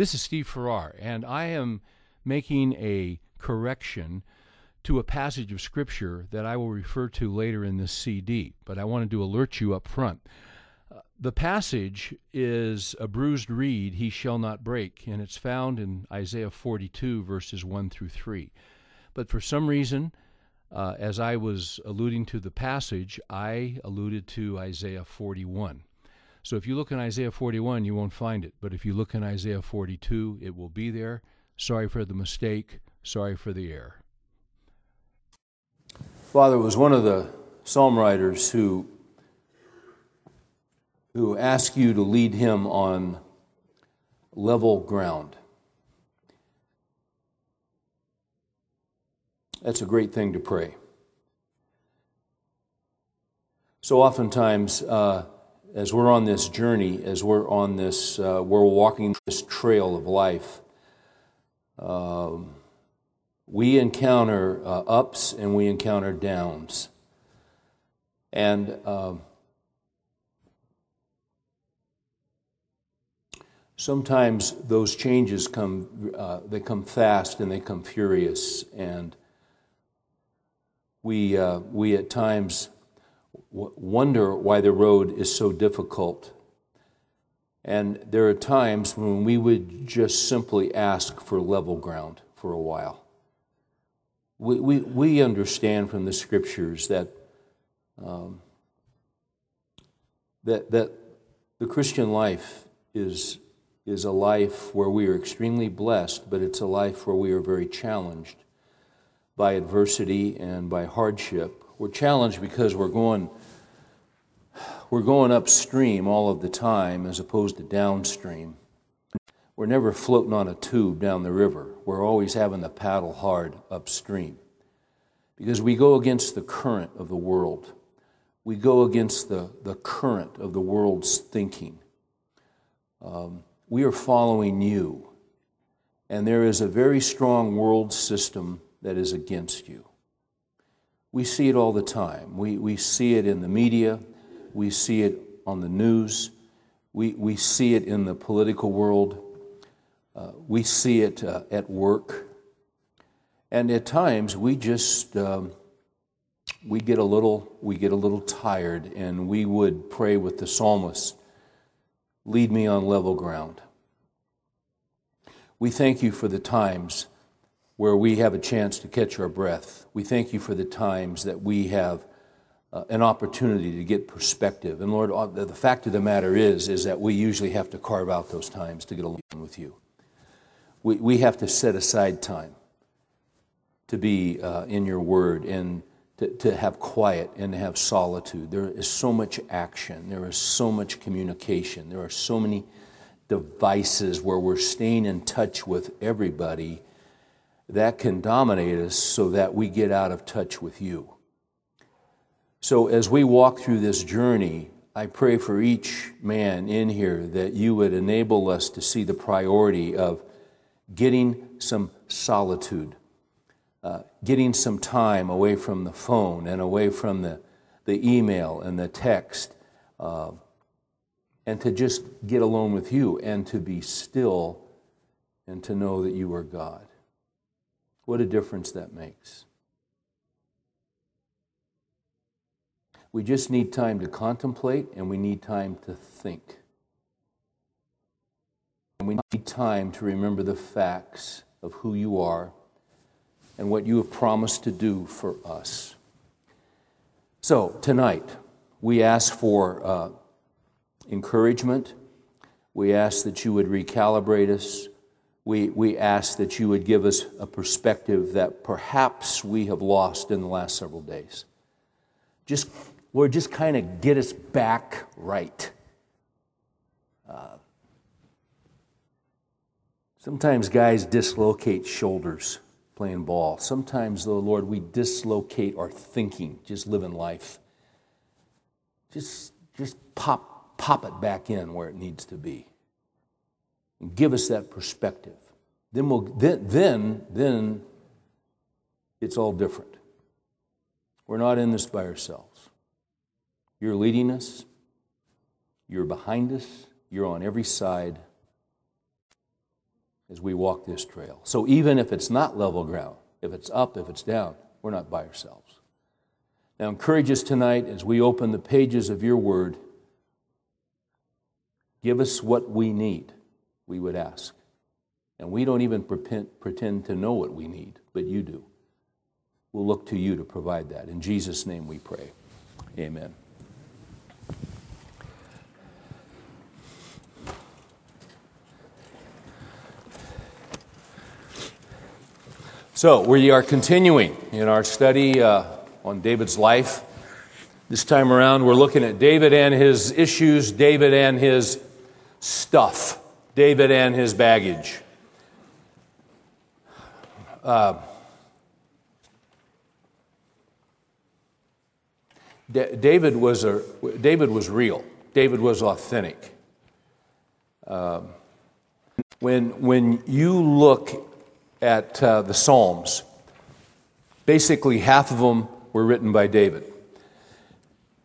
This is Steve Farrar, and I am making a correction to a passage of Scripture that I will refer to later in this CD, but I wanted to alert you up front. Uh, the passage is a bruised reed he shall not break, and it's found in Isaiah 42, verses 1 through 3. But for some reason, uh, as I was alluding to the passage, I alluded to Isaiah 41. So if you look in Isaiah 41, you won't find it. But if you look in Isaiah 42, it will be there. Sorry for the mistake. Sorry for the error. Father was one of the psalm writers who, who asked you to lead him on level ground. That's a great thing to pray. So oftentimes, uh, as we're on this journey, as we're on this, uh, we're walking this trail of life, um, we encounter uh, ups and we encounter downs. And um, sometimes those changes come, uh, they come fast and they come furious. And we, uh, we at times wonder why the road is so difficult. And there are times when we would just simply ask for level ground for a while. We, we, we understand from the scriptures that, um, that, that the Christian life is, is a life where we are extremely blessed, but it's a life where we are very challenged by adversity and by hardship. We're challenged because we're going we're going upstream all of the time as opposed to downstream. We're never floating on a tube down the river. We're always having to paddle hard upstream because we go against the current of the world. We go against the, the current of the world's thinking. Um, we are following you, and there is a very strong world system that is against you. We see it all the time. We, we see it in the media, we see it on the news. We, we see it in the political world. Uh, we see it uh, at work. And at times we just um, we get a little we get a little tired and we would pray with the psalmist, lead me on level ground. We thank you for the times where we have a chance to catch our breath. We thank you for the times that we have uh, an opportunity to get perspective. And Lord, uh, the fact of the matter is, is that we usually have to carve out those times to get along with you. We, we have to set aside time to be uh, in your word and to, to have quiet and to have solitude. There is so much action. There is so much communication. There are so many devices where we're staying in touch with everybody that can dominate us so that we get out of touch with you. So, as we walk through this journey, I pray for each man in here that you would enable us to see the priority of getting some solitude, uh, getting some time away from the phone and away from the, the email and the text, uh, and to just get alone with you and to be still and to know that you are God. What a difference that makes. We just need time to contemplate and we need time to think. And we need time to remember the facts of who you are and what you have promised to do for us. So, tonight, we ask for uh, encouragement. We ask that you would recalibrate us. We, we ask that you would give us a perspective that perhaps we have lost in the last several days. Just Lord, just kind of get us back right. Uh, sometimes guys dislocate shoulders playing ball. Sometimes, though, Lord, we dislocate our thinking, just living life. Just, just pop, pop it back in where it needs to be. And give us that perspective. Then, we'll, then, then, then it's all different. We're not in this by ourselves. You're leading us, you're behind us, you're on every side. as we walk this trail. So even if it's not level ground, if it's up, if it's down, we're not by ourselves. Now, encourage us tonight as we open the pages of your word. Give us what we need, we would ask. And we don't even pretend to know what we need, but you do. We'll look to you to provide that. In Jesus' name we pray. Amen. So, we are continuing in our study uh, on David's life. This time around, we're looking at David and his issues, David and his stuff, David and his baggage. Uh, D- David was a David was real. David was authentic. Um, when when you look at uh, the Psalms, basically half of them were written by David.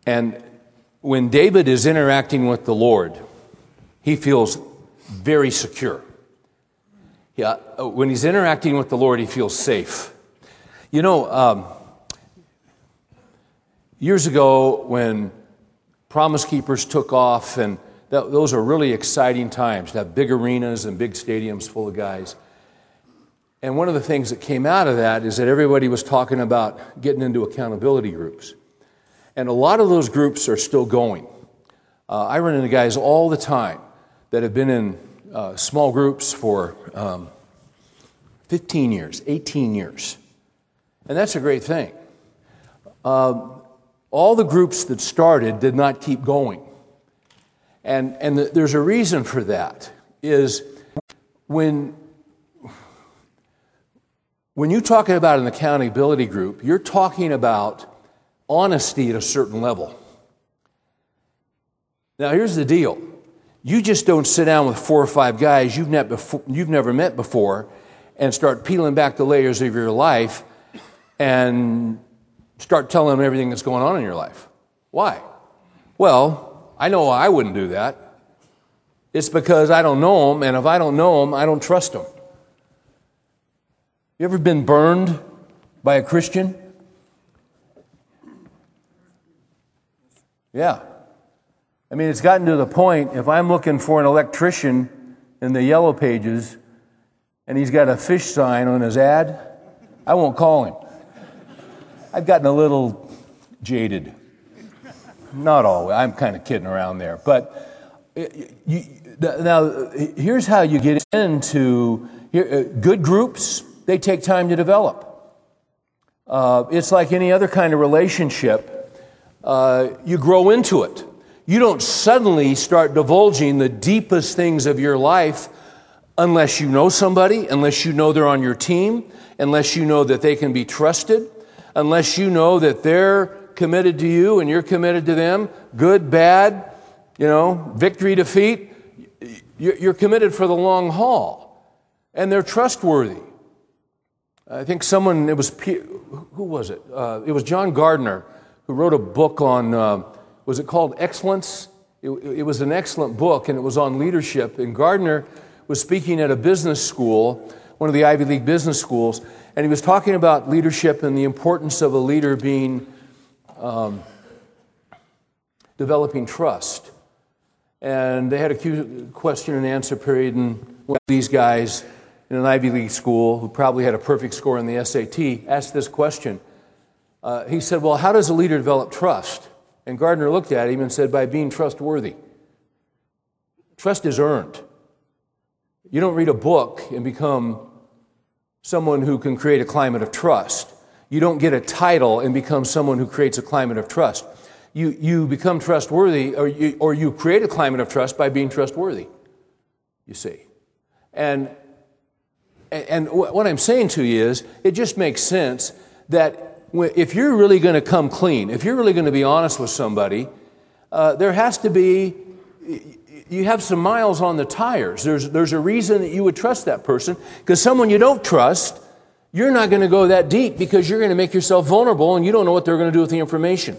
And when David is interacting with the Lord, he feels very secure. Yeah, uh, when he's interacting with the Lord, he feels safe. You know, um, years ago when Promise Keepers took off, and that, those are really exciting times to have big arenas and big stadiums full of guys. And one of the things that came out of that is that everybody was talking about getting into accountability groups. And a lot of those groups are still going. Uh, I run into guys all the time that have been in uh, small groups for um, 15 years, 18 years. And that's a great thing. Uh, all the groups that started did not keep going. And, and the, there's a reason for that, is when when you're talking about an accountability group, you're talking about honesty at a certain level. Now, here's the deal you just don't sit down with four or five guys you've, before, you've never met before and start peeling back the layers of your life and start telling them everything that's going on in your life. Why? Well, I know I wouldn't do that. It's because I don't know them, and if I don't know them, I don't trust them. You ever been burned by a Christian? Yeah. I mean, it's gotten to the point if I'm looking for an electrician in the yellow pages and he's got a fish sign on his ad, I won't call him. I've gotten a little jaded. Not always. I'm kind of kidding around there. But you, now, here's how you get into uh, good groups they take time to develop. Uh, it's like any other kind of relationship. Uh, you grow into it. You don't suddenly start divulging the deepest things of your life unless you know somebody, unless you know they're on your team, unless you know that they can be trusted, unless you know that they're committed to you and you're committed to them, good, bad, you know, victory, defeat. You're committed for the long haul, and they're trustworthy. I think someone, it was, who was it? Uh, it was John Gardner who wrote a book on, uh, was it called Excellence? It, it, was an excellent book and it was on leadership. And Gardner was speaking at a business school, one of the Ivy League business schools, and he was talking about leadership and the importance of a leader being um, developing trust. And they had a question and answer period, and one of these guys in an Ivy League school who probably had a perfect score in the SAT asked this question. Uh, he said, Well, how does a leader develop trust? And Gardner looked at him and said, By being trustworthy. Trust is earned. You don't read a book and become someone who can create a climate of trust. You don't get a title and become someone who creates a climate of trust. You, you become trustworthy, or you, or you create a climate of trust by being trustworthy, you see. And and what I'm saying to you is, it just makes sense that if you're really going to come clean, if you're really going to be honest with somebody, uh, there has to be, you have some miles on the tires. There's, there's a reason that you would trust that person, because someone you don't trust, you're not going to go that deep because you're going to make yourself vulnerable and you don't know what they're going to do with the information.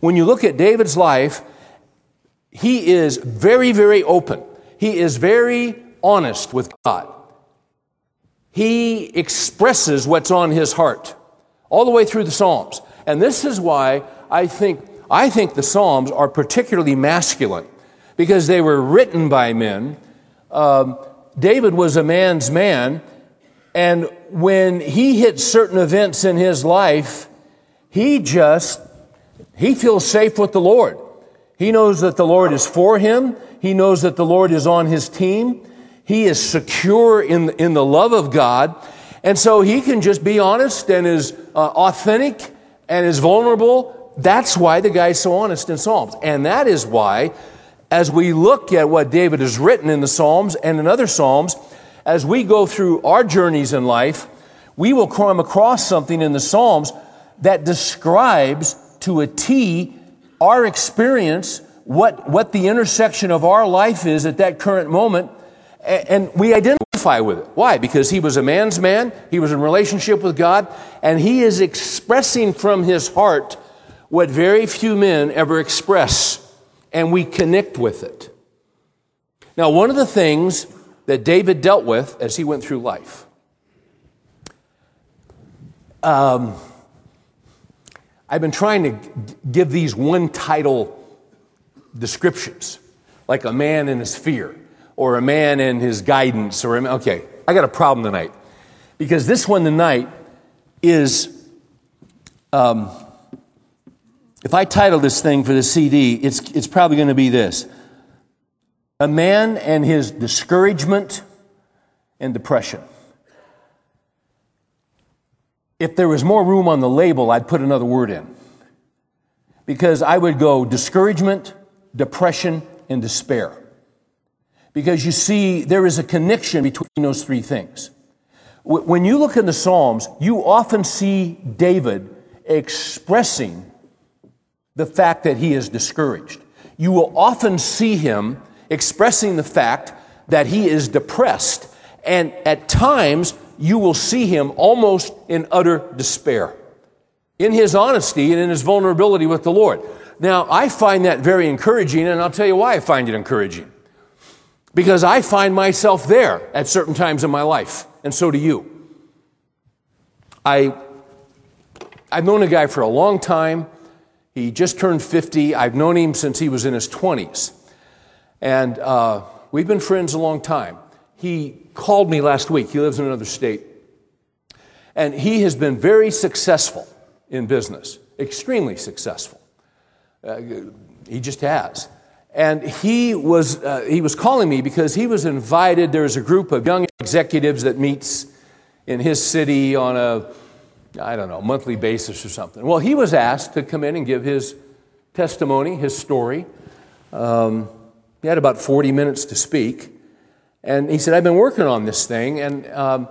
When you look at David's life, he is very, very open. He is very honest with God. he expresses what's on his heart all the way through the Psalms. And this is why I think, I think the Psalms are particularly masculine because they were written by men. Um, David was a man's man, and when he hits certain events in his life, he just he feels safe with the Lord. He knows that the Lord is for him. He knows that the Lord is on his team. He is secure in, in the love of God. And so he can just be honest and is uh, authentic and is vulnerable. That's why the guy's so honest in Psalms. And that is why, as we look at what David has written in the Psalms and in other Psalms, as we go through our journeys in life, we will come across something in the Psalms that describes to a T our experience, what, what the intersection of our life is at that current moment, and we identify with it. Why? Because he was a man's man, he was in relationship with God, and he is expressing from his heart what very few men ever express, and we connect with it. Now, one of the things that David dealt with as he went through life. Um, I've been trying to give these one title descriptions, like a man in his fear, or a man and his guidance, or okay, I got a problem tonight because this one tonight is. Um, if I title this thing for the CD, it's, it's probably going to be this A Man and His Discouragement and Depression. If there was more room on the label, I'd put another word in. Because I would go discouragement, depression, and despair. Because you see, there is a connection between those three things. When you look in the Psalms, you often see David expressing the fact that he is discouraged. You will often see him expressing the fact that he is depressed. And at times, you will see him almost in utter despair in his honesty and in his vulnerability with the Lord. Now, I find that very encouraging, and I'll tell you why I find it encouraging. Because I find myself there at certain times in my life, and so do you. I, I've known a guy for a long time. He just turned 50. I've known him since he was in his 20s. And uh, we've been friends a long time. He called me last week. He lives in another state. And he has been very successful in business, extremely successful. Uh, he just has. And he was, uh, he was calling me because he was invited. There's a group of young executives that meets in his city on a, I don't know, monthly basis or something. Well, he was asked to come in and give his testimony, his story. Um, he had about 40 minutes to speak. And he said, I've been working on this thing, and um,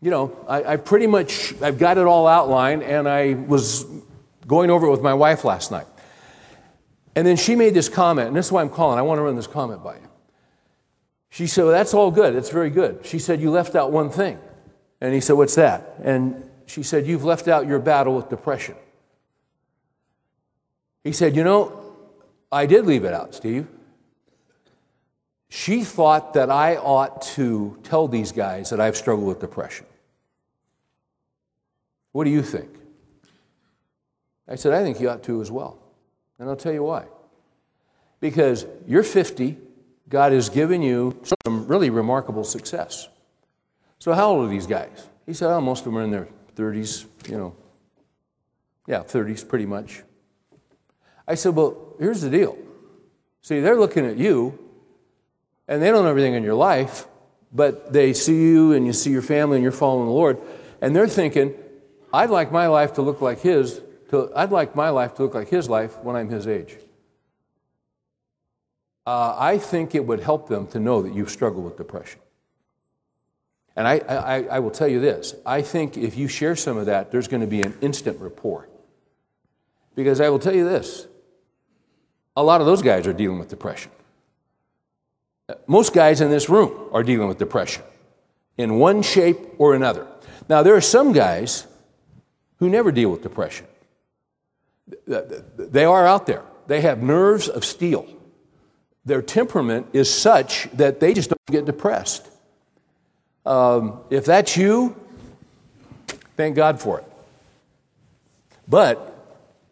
you know, I, I, pretty much I've got it all outlined, and I was going over it with my wife last night. And then she made this comment, and this is why I'm calling. I want to run this comment by you. She said, well, that's all good. That's very good. She said, You left out one thing. And he said, What's that? And she said, You've left out your battle with depression. He said, You know, I did leave it out, Steve. She thought that I ought to tell these guys that I've struggled with depression. What do you think? I said, I think you ought to as well. And I'll tell you why. Because you're 50, God has given you some really remarkable success. So, how old are these guys? He said, oh, most of them are in their 30s, you know. Yeah, 30s pretty much. I said, well, here's the deal. See, they're looking at you and they don't know everything in your life, but they see you and you see your family and you're following the Lord, and they're thinking, I'd like my life to look like his, to, I'd like my life to look like his life when I'm his age. Uh, I think it would help them to know that you've struggled with depression. And I, I, I will tell you this I think if you share some of that, there's going to be an instant rapport. Because I will tell you this a lot of those guys are dealing with depression. Most guys in this room are dealing with depression in one shape or another. Now, there are some guys who never deal with depression. They are out there. They have nerves of steel. Their temperament is such that they just don't get depressed. Um, if that's you, thank God for it. But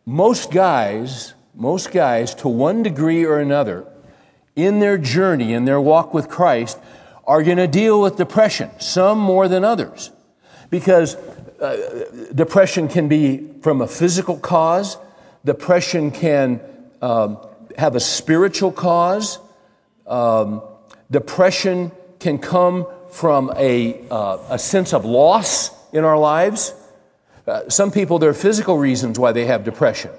most guys, most guys, to one degree or another, in their journey, in their walk with Christ, are going to deal with depression, some more than others. Because uh, depression can be from a physical cause, depression can um, have a spiritual cause, um, depression can come from a, uh, a sense of loss in our lives. Uh, some people, there are physical reasons why they have depression.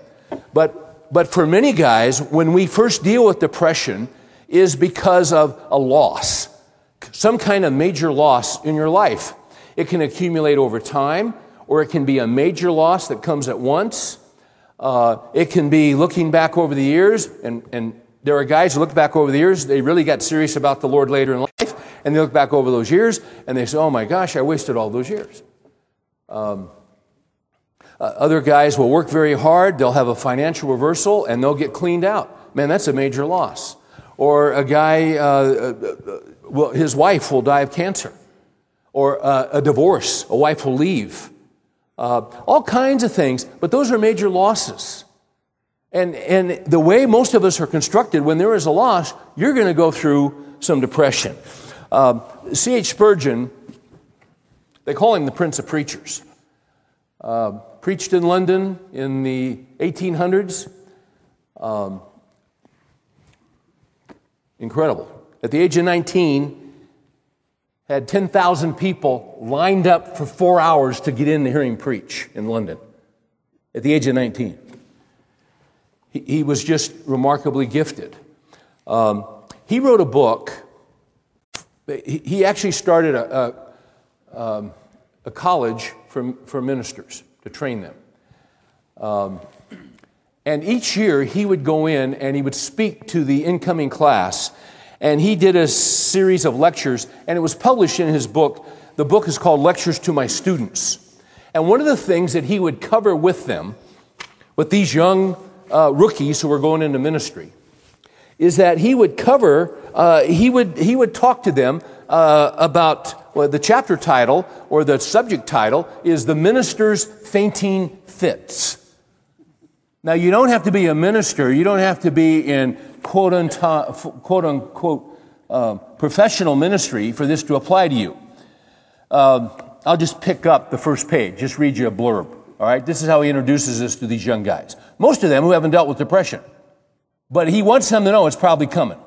But, but for many guys, when we first deal with depression, is because of a loss, some kind of major loss in your life. It can accumulate over time, or it can be a major loss that comes at once. Uh, it can be looking back over the years, and, and there are guys who look back over the years, they really got serious about the Lord later in life, and they look back over those years, and they say, oh my gosh, I wasted all those years. Um, uh, other guys will work very hard, they'll have a financial reversal, and they'll get cleaned out. Man, that's a major loss. Or a guy, uh, uh, well, his wife will die of cancer. Or uh, a divorce, a wife will leave. Uh, all kinds of things, but those are major losses. And, and the way most of us are constructed, when there is a loss, you're going to go through some depression. C.H. Spurgeon, they call him the Prince of Preachers. Uh, preached in London in the 1800s. Um, incredible. At the age of 19, had 10,000 people lined up for four hours to get in to hear him preach in London at the age of 19. He, he was just remarkably gifted. Um, he wrote a book. He, he actually started a, a, um, a college for, for ministers to train them. Um, and each year he would go in and he would speak to the incoming class. And he did a series of lectures, and it was published in his book. The book is called Lectures to My Students. And one of the things that he would cover with them, with these young uh, rookies who were going into ministry, is that he would cover, uh, he, would, he would talk to them uh, about well, the chapter title or the subject title is The Minister's Fainting Fits. Now, you don't have to be a minister, you don't have to be in quote, unquote, quote unquote uh, professional ministry for this to apply to you. Uh, I'll just pick up the first page, just read you a blurb. All right, this is how he introduces us to these young guys. Most of them who haven't dealt with depression. But he wants them to know it's probably coming.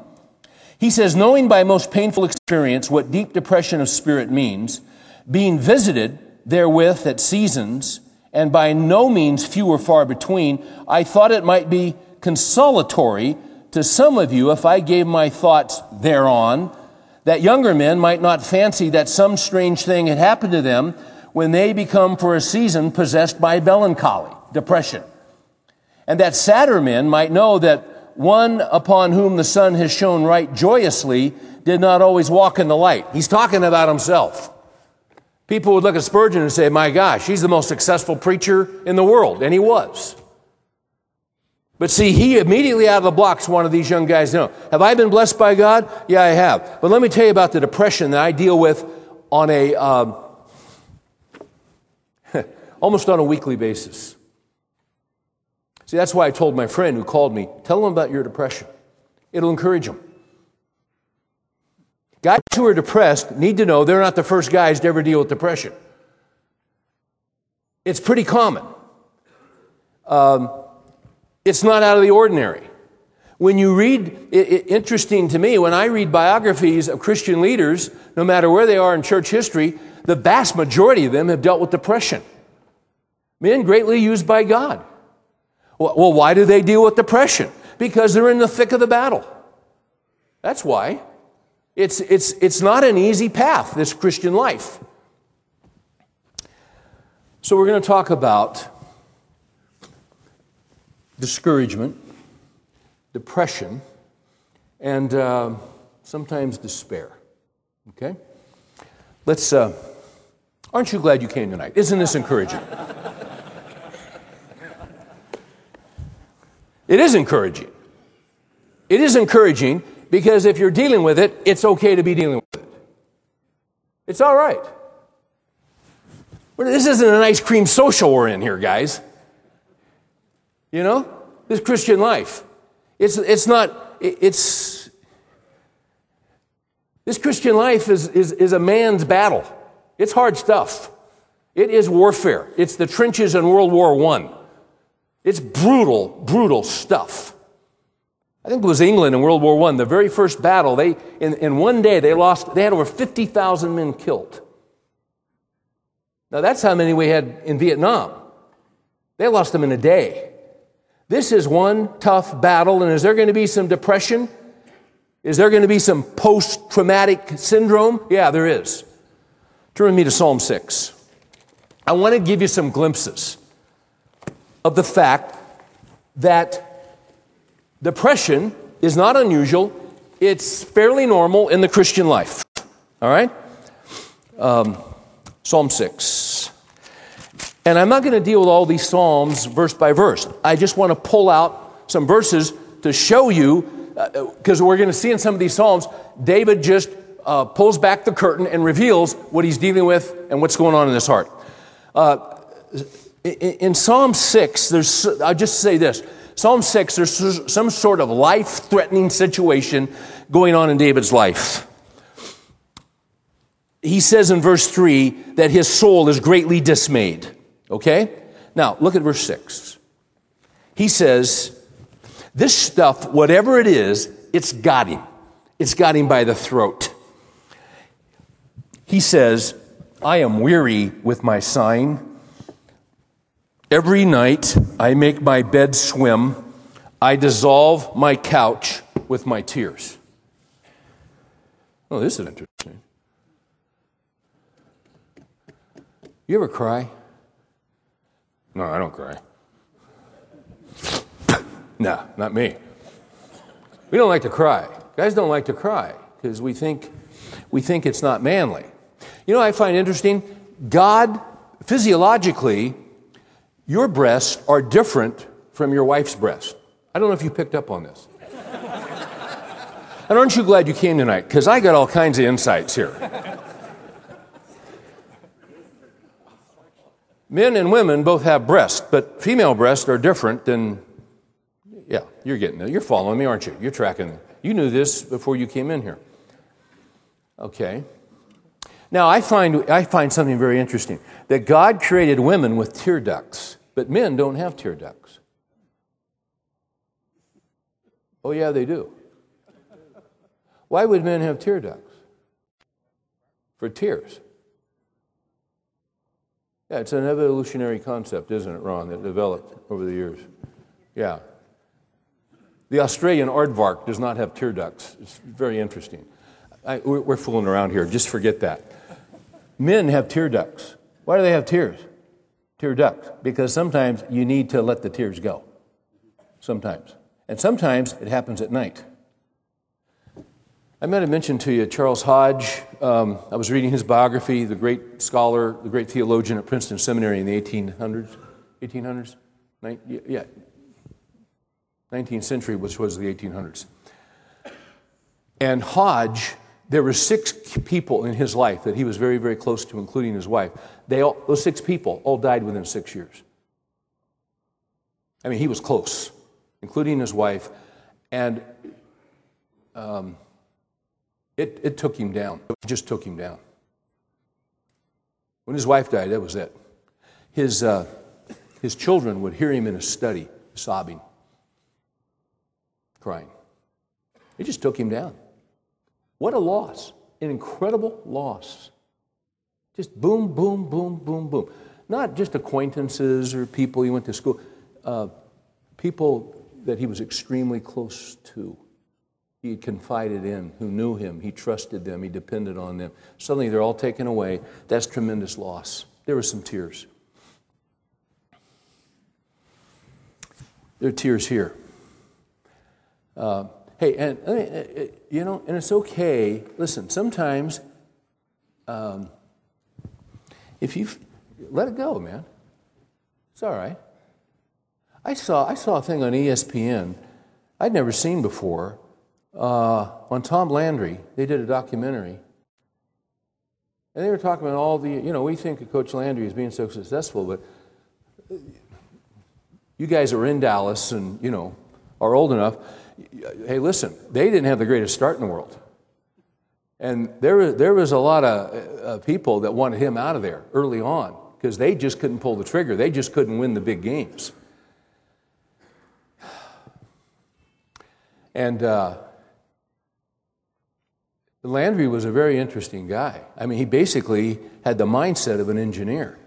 He says, knowing by most painful experience what deep depression of spirit means, being visited therewith at seasons, and by no means few or far between, I thought it might be consolatory to some of you if I gave my thoughts thereon, that younger men might not fancy that some strange thing had happened to them when they become for a season possessed by melancholy, depression. And that sadder men might know that one upon whom the sun has shone right joyously did not always walk in the light. He's talking about himself. People would look at Spurgeon and say, My gosh, he's the most successful preacher in the world. And he was. But see, he immediately out of the blocks wanted these young guys to know Have I been blessed by God? Yeah, I have. But let me tell you about the depression that I deal with on a um, almost on a weekly basis. See, that's why I told my friend who called me, tell him about your depression. It'll encourage him. Guys who are depressed need to know they're not the first guys to ever deal with depression. It's pretty common. Um, it's not out of the ordinary. When you read, it, it, interesting to me, when I read biographies of Christian leaders, no matter where they are in church history, the vast majority of them have dealt with depression. Men greatly used by God. Well, why do they deal with depression? Because they're in the thick of the battle. That's why. It's, it's, it's not an easy path, this Christian life. So, we're going to talk about discouragement, depression, and uh, sometimes despair. Okay? Let's, uh, aren't you glad you came tonight? Isn't this encouraging? It is encouraging. It is encouraging because if you're dealing with it, it's okay to be dealing with it. It's all right. This isn't an ice cream social we're in here, guys. You know, this Christian life. It's, it's not, it's, this Christian life is, is, is a man's battle. It's hard stuff. It is warfare. It's the trenches in World War I. It's brutal, brutal stuff. I think it was England in World War I, the very first battle, they, in, in one day, they lost, they had over 50,000 men killed. Now that's how many we had in Vietnam. They lost them in a day. This is one tough battle, and is there going to be some depression? Is there going to be some post traumatic syndrome? Yeah, there is. Turn with me to Psalm 6. I want to give you some glimpses of the fact that depression is not unusual, it's fairly normal in the Christian life. All right? Um, Psalm 6. And I'm not going to deal with all these Psalms verse by verse. I just want to pull out some verses to show you, because uh, we're going to see in some of these Psalms, David just uh, pulls back the curtain and reveals what he's dealing with and what's going on in his heart. Uh, in Psalm 6, there's, I'll just say this Psalm 6, there's some sort of life threatening situation going on in David's life. He says in verse 3 that his soul is greatly dismayed. Okay? Now, look at verse 6. He says, This stuff, whatever it is, it's got him. It's got him by the throat. He says, I am weary with my sighing. Every night I make my bed swim. I dissolve my couch with my tears. Oh, this is interesting. You ever cry? No, I don't cry. no, not me. We don't like to cry. Guys don't like to cry because we think we think it's not manly. You know, I find interesting. God physiologically your breasts are different from your wife's breasts. I don't know if you picked up on this. and aren't you glad you came tonight? Because I got all kinds of insights here. Men and women both have breasts, but female breasts are different than. Yeah, you're getting it. You're following me, aren't you? You're tracking. You knew this before you came in here. Okay. Now, I find, I find something very interesting that God created women with tear ducts, but men don't have tear ducts. Oh, yeah, they do. Why would men have tear ducts? For tears. Yeah, it's an evolutionary concept, isn't it, Ron, that developed over the years. Yeah. The Australian aardvark does not have tear ducts. It's very interesting. I, we're, we're fooling around here. Just forget that. Men have tear ducts. Why do they have tears? Tear ducts. Because sometimes you need to let the tears go. Sometimes. And sometimes it happens at night. I might have mentioned to you Charles Hodge. Um, I was reading his biography, the great scholar, the great theologian at Princeton Seminary in the 1800s. 1800s? yeah. 19th century, which was the 1800s. And Hodge there were six people in his life that he was very, very close to, including his wife. They all, those six people all died within six years. I mean, he was close, including his wife, and um, it, it took him down. It just took him down. When his wife died, that was it. His, uh, his children would hear him in his study, sobbing, crying. It just took him down. What a loss. An incredible loss. Just boom, boom, boom, boom, boom. Not just acquaintances or people he went to school, uh, people that he was extremely close to. He had confided in, who knew him, he trusted them, he depended on them. Suddenly they're all taken away. That's tremendous loss. There were some tears. There are tears here. Uh, Hey, and uh, you know, and it's okay. Listen, sometimes um, if you let it go, man, it's all right. I saw I saw a thing on ESPN I'd never seen before uh, on Tom Landry. They did a documentary. And they were talking about all the, you know, we think of Coach Landry as being so successful, but you guys are in Dallas and, you know, are old enough. Hey, listen, they didn't have the greatest start in the world. And there was, there was a lot of uh, people that wanted him out of there early on because they just couldn't pull the trigger. They just couldn't win the big games. And uh, Landry was a very interesting guy. I mean, he basically had the mindset of an engineer.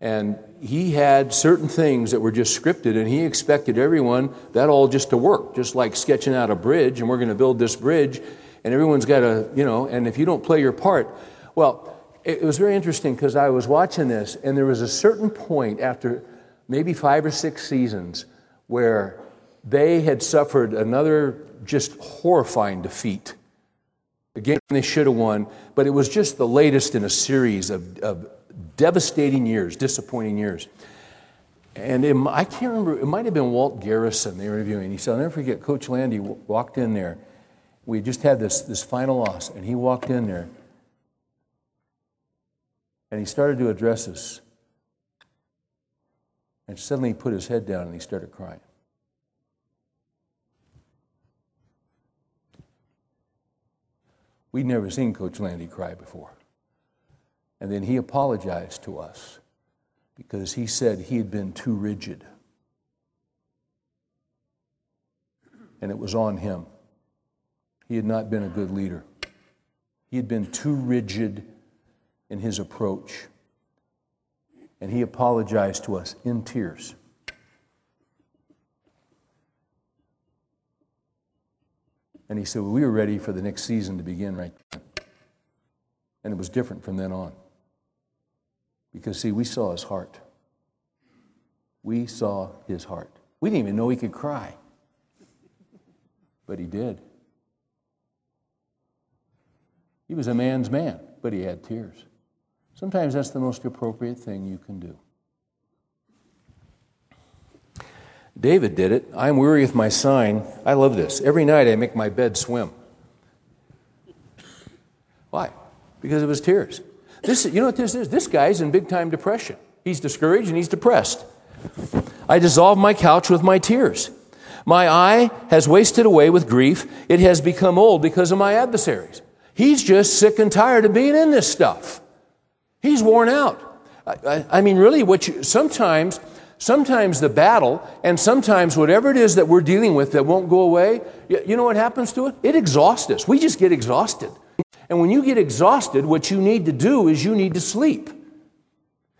And he had certain things that were just scripted, and he expected everyone, that all just to work, just like sketching out a bridge, and we're going to build this bridge, and everyone's got to, you know, and if you don't play your part, well, it was very interesting because I was watching this, and there was a certain point after maybe five or six seasons where they had suffered another just horrifying defeat. Again, they should have won, but it was just the latest in a series of, of devastating years, disappointing years. And it, I can't remember, it might have been Walt Garrison they were interviewing. He said, I'll never forget, Coach Landry walked in there. We just had this, this final loss, and he walked in there and he started to address us. And suddenly he put his head down and he started crying. We'd never seen Coach Landry cry before. And then he apologized to us because he said he had been too rigid. And it was on him. He had not been a good leader. He had been too rigid in his approach. And he apologized to us in tears. And he said, well, We were ready for the next season to begin right then. And it was different from then on. Because, see, we saw his heart. We saw his heart. We didn't even know he could cry. But he did. He was a man's man, but he had tears. Sometimes that's the most appropriate thing you can do. David did it. I'm weary with my sign. I love this. Every night I make my bed swim. Why? Because of his tears. This, you know what this is? This guy's in big time depression. He's discouraged and he's depressed. I dissolve my couch with my tears. My eye has wasted away with grief. It has become old because of my adversaries. He's just sick and tired of being in this stuff. He's worn out. I, I, I mean, really, what you, sometimes Sometimes the battle, and sometimes whatever it is that we're dealing with that won't go away, you know what happens to it? It exhausts us. We just get exhausted. And when you get exhausted, what you need to do is you need to sleep.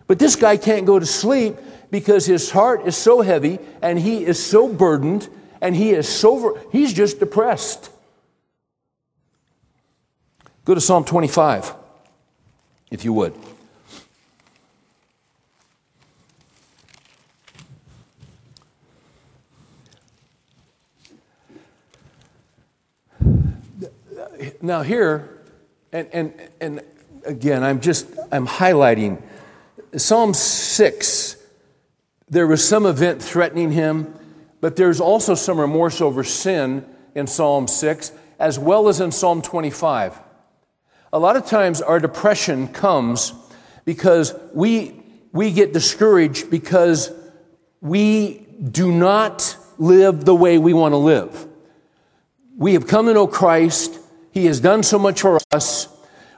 But this guy can't go to sleep because his heart is so heavy and he is so burdened and he is so, he's just depressed. Go to Psalm 25, if you would. Now here, and, and, and again, I'm just, I'm highlighting Psalm 6, there was some event threatening him, but there's also some remorse over sin in Psalm 6, as well as in Psalm 25. A lot of times our depression comes because we, we get discouraged because we do not live the way we want to live. We have come to know Christ. He has done so much for us.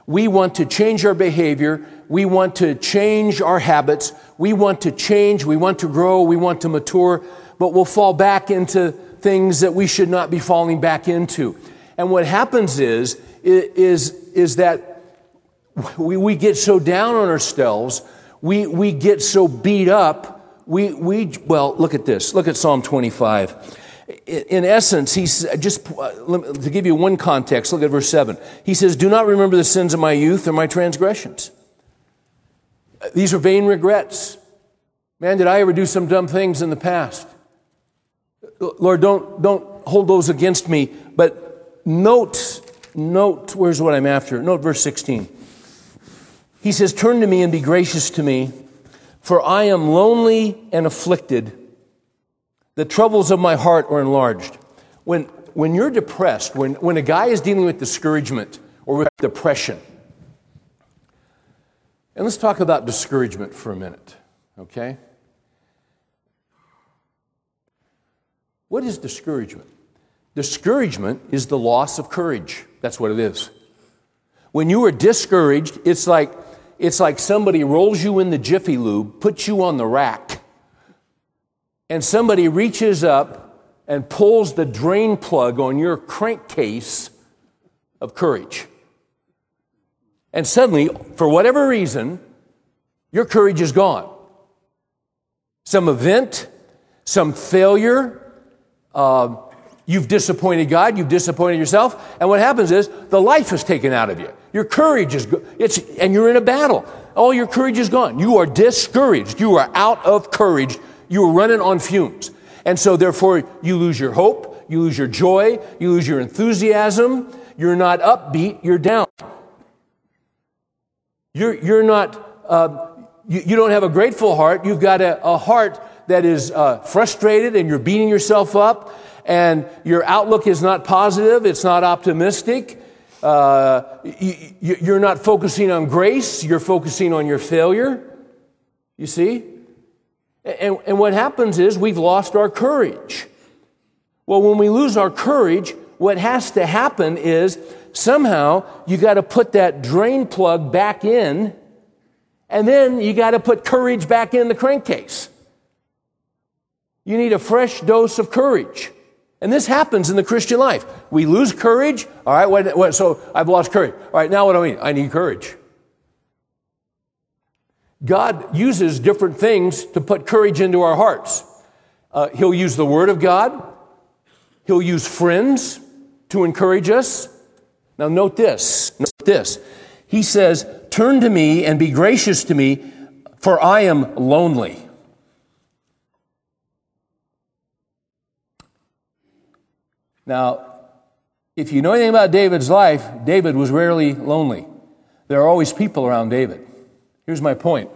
We want to change our behavior. We want to change our habits. We want to change. We want to grow. We want to mature. But we'll fall back into things that we should not be falling back into. And what happens is, is, is that we, we get so down on ourselves. We, we get so beat up. We, we, well, look at this. Look at Psalm 25 in essence, he's just uh, to give you one context, look at verse 7. He says, Do not remember the sins of my youth or my transgressions. These are vain regrets. Man, did I ever do some dumb things in the past? Lord, don't, don't hold those against me, but note, note, where's what I'm after? Note verse 16. He says, Turn to me and be gracious to me, for I am lonely and afflicted. The troubles of my heart are enlarged. When, when you're depressed, when, when a guy is dealing with discouragement or with depression, And let's talk about discouragement for a minute, okay? What is discouragement? Discouragement is the loss of courage. That's what it is. When you are discouraged, it's like it's like somebody rolls you in the Jiffy Lube, puts you on the rack, and somebody reaches up and pulls the drain plug on your crankcase of courage. And suddenly, for whatever reason, your courage is gone. Some event, some failure, uh, you've disappointed God, you've disappointed yourself, and what happens is the life is taken out of you. Your courage is, it's, and you're in a battle. All your courage is gone. You are discouraged. You are out of courage. You are running on fumes. And so therefore you lose your hope, you lose your joy, you lose your enthusiasm. You're not upbeat, you're down. You're, you're not, uh, you, you, don't have a grateful heart. You've got a, a heart that is uh, frustrated and you're beating yourself up and your outlook is not positive. It's not optimistic. Uh, you, are not focusing on grace, you're focusing on your failure. You see? And, and what happens is we've lost our courage. Well, when we lose our courage, what has to happen is somehow you got to put that drain plug back in, and then you got to put courage back in the crankcase. You need a fresh dose of courage. And this happens in the Christian life. We lose courage. All right, what, what, so I've lost courage. All right, now what do I mean? I need courage. God uses different things to put courage into our hearts. Uh, he'll use the Word of God. He'll use friends to encourage us. Now, note this. Note this. He says, Turn to me and be gracious to me, for I am lonely. Now, if you know anything about David's life, David was rarely lonely. There are always people around David. Here's my point.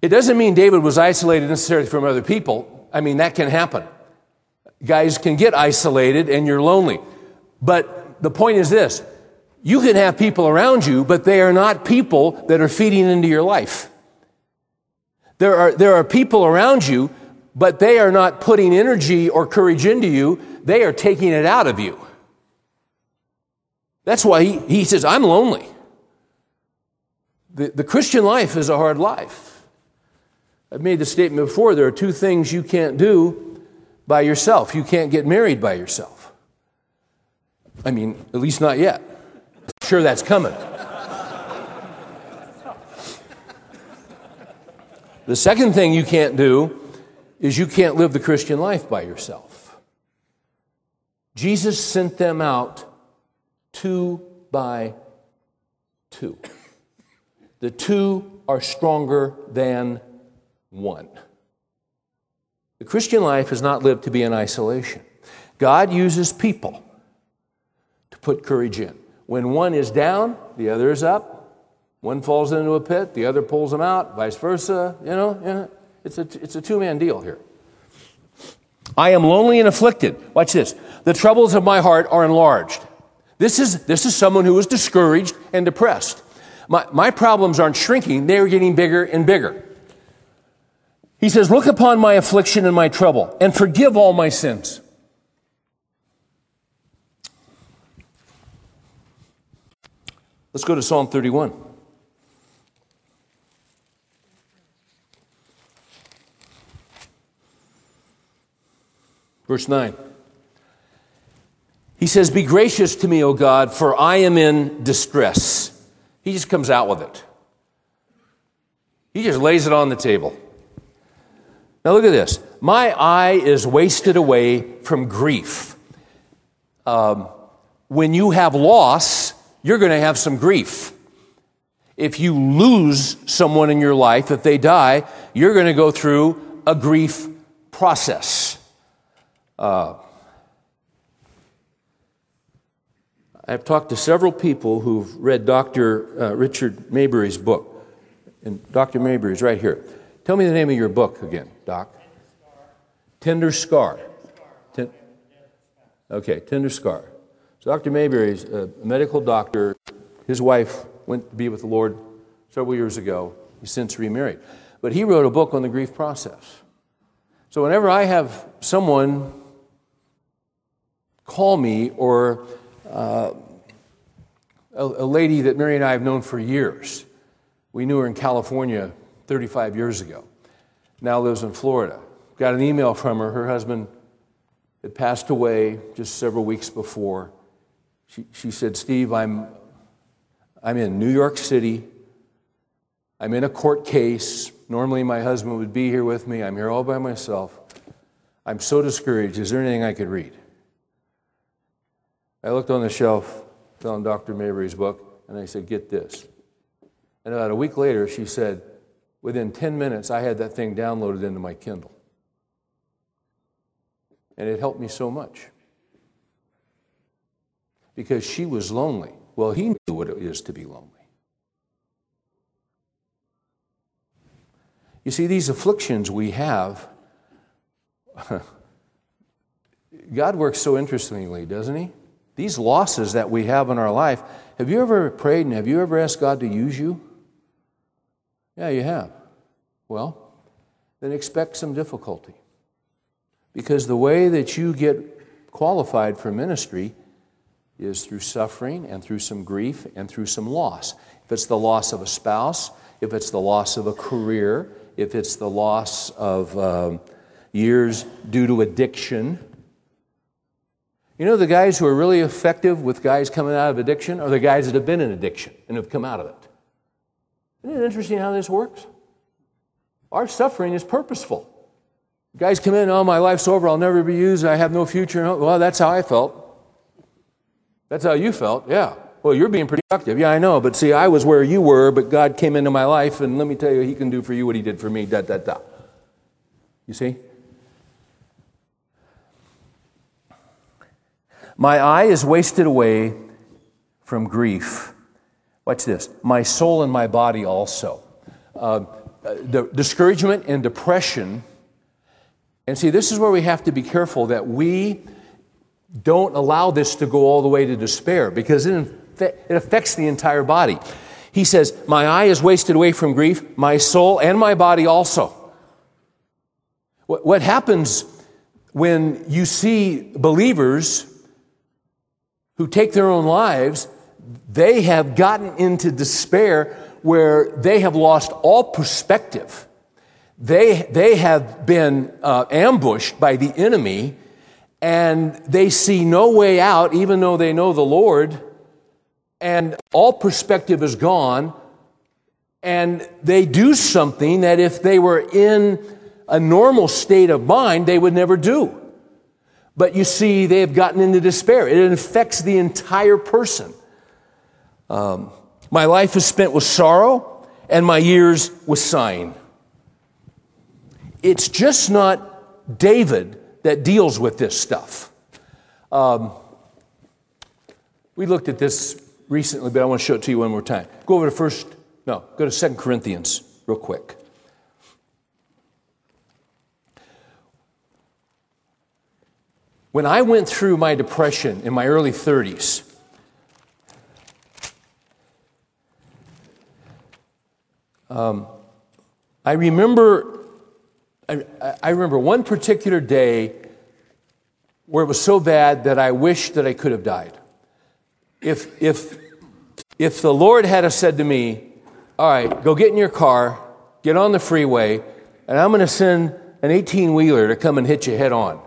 It doesn't mean David was isolated necessarily from other people. I mean, that can happen. Guys can get isolated and you're lonely. But the point is this you can have people around you, but they are not people that are feeding into your life. There are, there are people around you, but they are not putting energy or courage into you they are taking it out of you. That's why he, he says, I'm lonely. The, the Christian life is a hard life. I've made the statement before there are two things you can't do by yourself. You can't get married by yourself. I mean, at least not yet. I'm sure that's coming. the second thing you can't do is you can't live the Christian life by yourself. Jesus sent them out two by two. The two are stronger than one. The Christian life is not lived to be in isolation. God uses people to put courage in. When one is down, the other is up. One falls into a pit, the other pulls them out, vice versa. You know, you know it's a, it's a two man deal here. I am lonely and afflicted. Watch this. The troubles of my heart are enlarged. This is, this is someone who is discouraged and depressed. My, my problems aren't shrinking, they're getting bigger and bigger. He says, Look upon my affliction and my trouble and forgive all my sins. Let's go to Psalm 31. Verse 9. He says, Be gracious to me, O God, for I am in distress. He just comes out with it. He just lays it on the table. Now look at this. My eye is wasted away from grief. Um, when you have loss, you're going to have some grief. If you lose someone in your life, if they die, you're going to go through a grief process. Uh, I've talked to several people who've read Dr. Uh, Richard Mabry's book. And Dr. Mabry is right here. Tell me the name of your book again, Doc. Tender Scar. Ten- okay, Tender Scar. So Dr. Mabry is a medical doctor. His wife went to be with the Lord several years ago. He's since remarried. But he wrote a book on the grief process. So whenever I have someone call me or uh, a, a lady that Mary and I have known for years, we knew her in California 35 years ago, now lives in Florida. Got an email from her. Her husband had passed away just several weeks before. She, she said, Steve, I'm, I'm in New York City. I'm in a court case. Normally, my husband would be here with me. I'm here all by myself. I'm so discouraged. Is there anything I could read? I looked on the shelf, found Dr. Mabry's book, and I said, Get this. And about a week later, she said, Within 10 minutes, I had that thing downloaded into my Kindle. And it helped me so much. Because she was lonely. Well, he knew what it is to be lonely. You see, these afflictions we have, God works so interestingly, doesn't He? These losses that we have in our life, have you ever prayed and have you ever asked God to use you? Yeah, you have. Well, then expect some difficulty. Because the way that you get qualified for ministry is through suffering and through some grief and through some loss. If it's the loss of a spouse, if it's the loss of a career, if it's the loss of um, years due to addiction. You know, the guys who are really effective with guys coming out of addiction are the guys that have been in addiction and have come out of it. Isn't it interesting how this works? Our suffering is purposeful. Guys come in, oh, my life's over, I'll never be used, I have no future. Well, that's how I felt. That's how you felt, yeah. Well, you're being pretty productive. Yeah, I know. But see, I was where you were, but God came into my life, and let me tell you, He can do for you what He did for me, da, da, da. You see? My eye is wasted away from grief. Watch this. My soul and my body also. Uh, the discouragement and depression. And see, this is where we have to be careful that we don't allow this to go all the way to despair because it it affects the entire body. He says, My eye is wasted away from grief, my soul and my body also. What happens when you see believers who take their own lives, they have gotten into despair where they have lost all perspective. They, they have been uh, ambushed by the enemy and they see no way out, even though they know the Lord and all perspective is gone, and they do something that if they were in a normal state of mind, they would never do. But you see, they have gotten into despair. It affects the entire person. Um, my life is spent with sorrow, and my years with sighing. It's just not David that deals with this stuff. Um, we looked at this recently, but I want to show it to you one more time. Go over to first, no, go to Second Corinthians real quick. When I went through my depression in my early 30s, um, I remember I, I remember one particular day where it was so bad that I wished that I could have died. If, if if the Lord had said to me, All right, go get in your car, get on the freeway, and I'm going to send an 18 wheeler to come and hit you head on.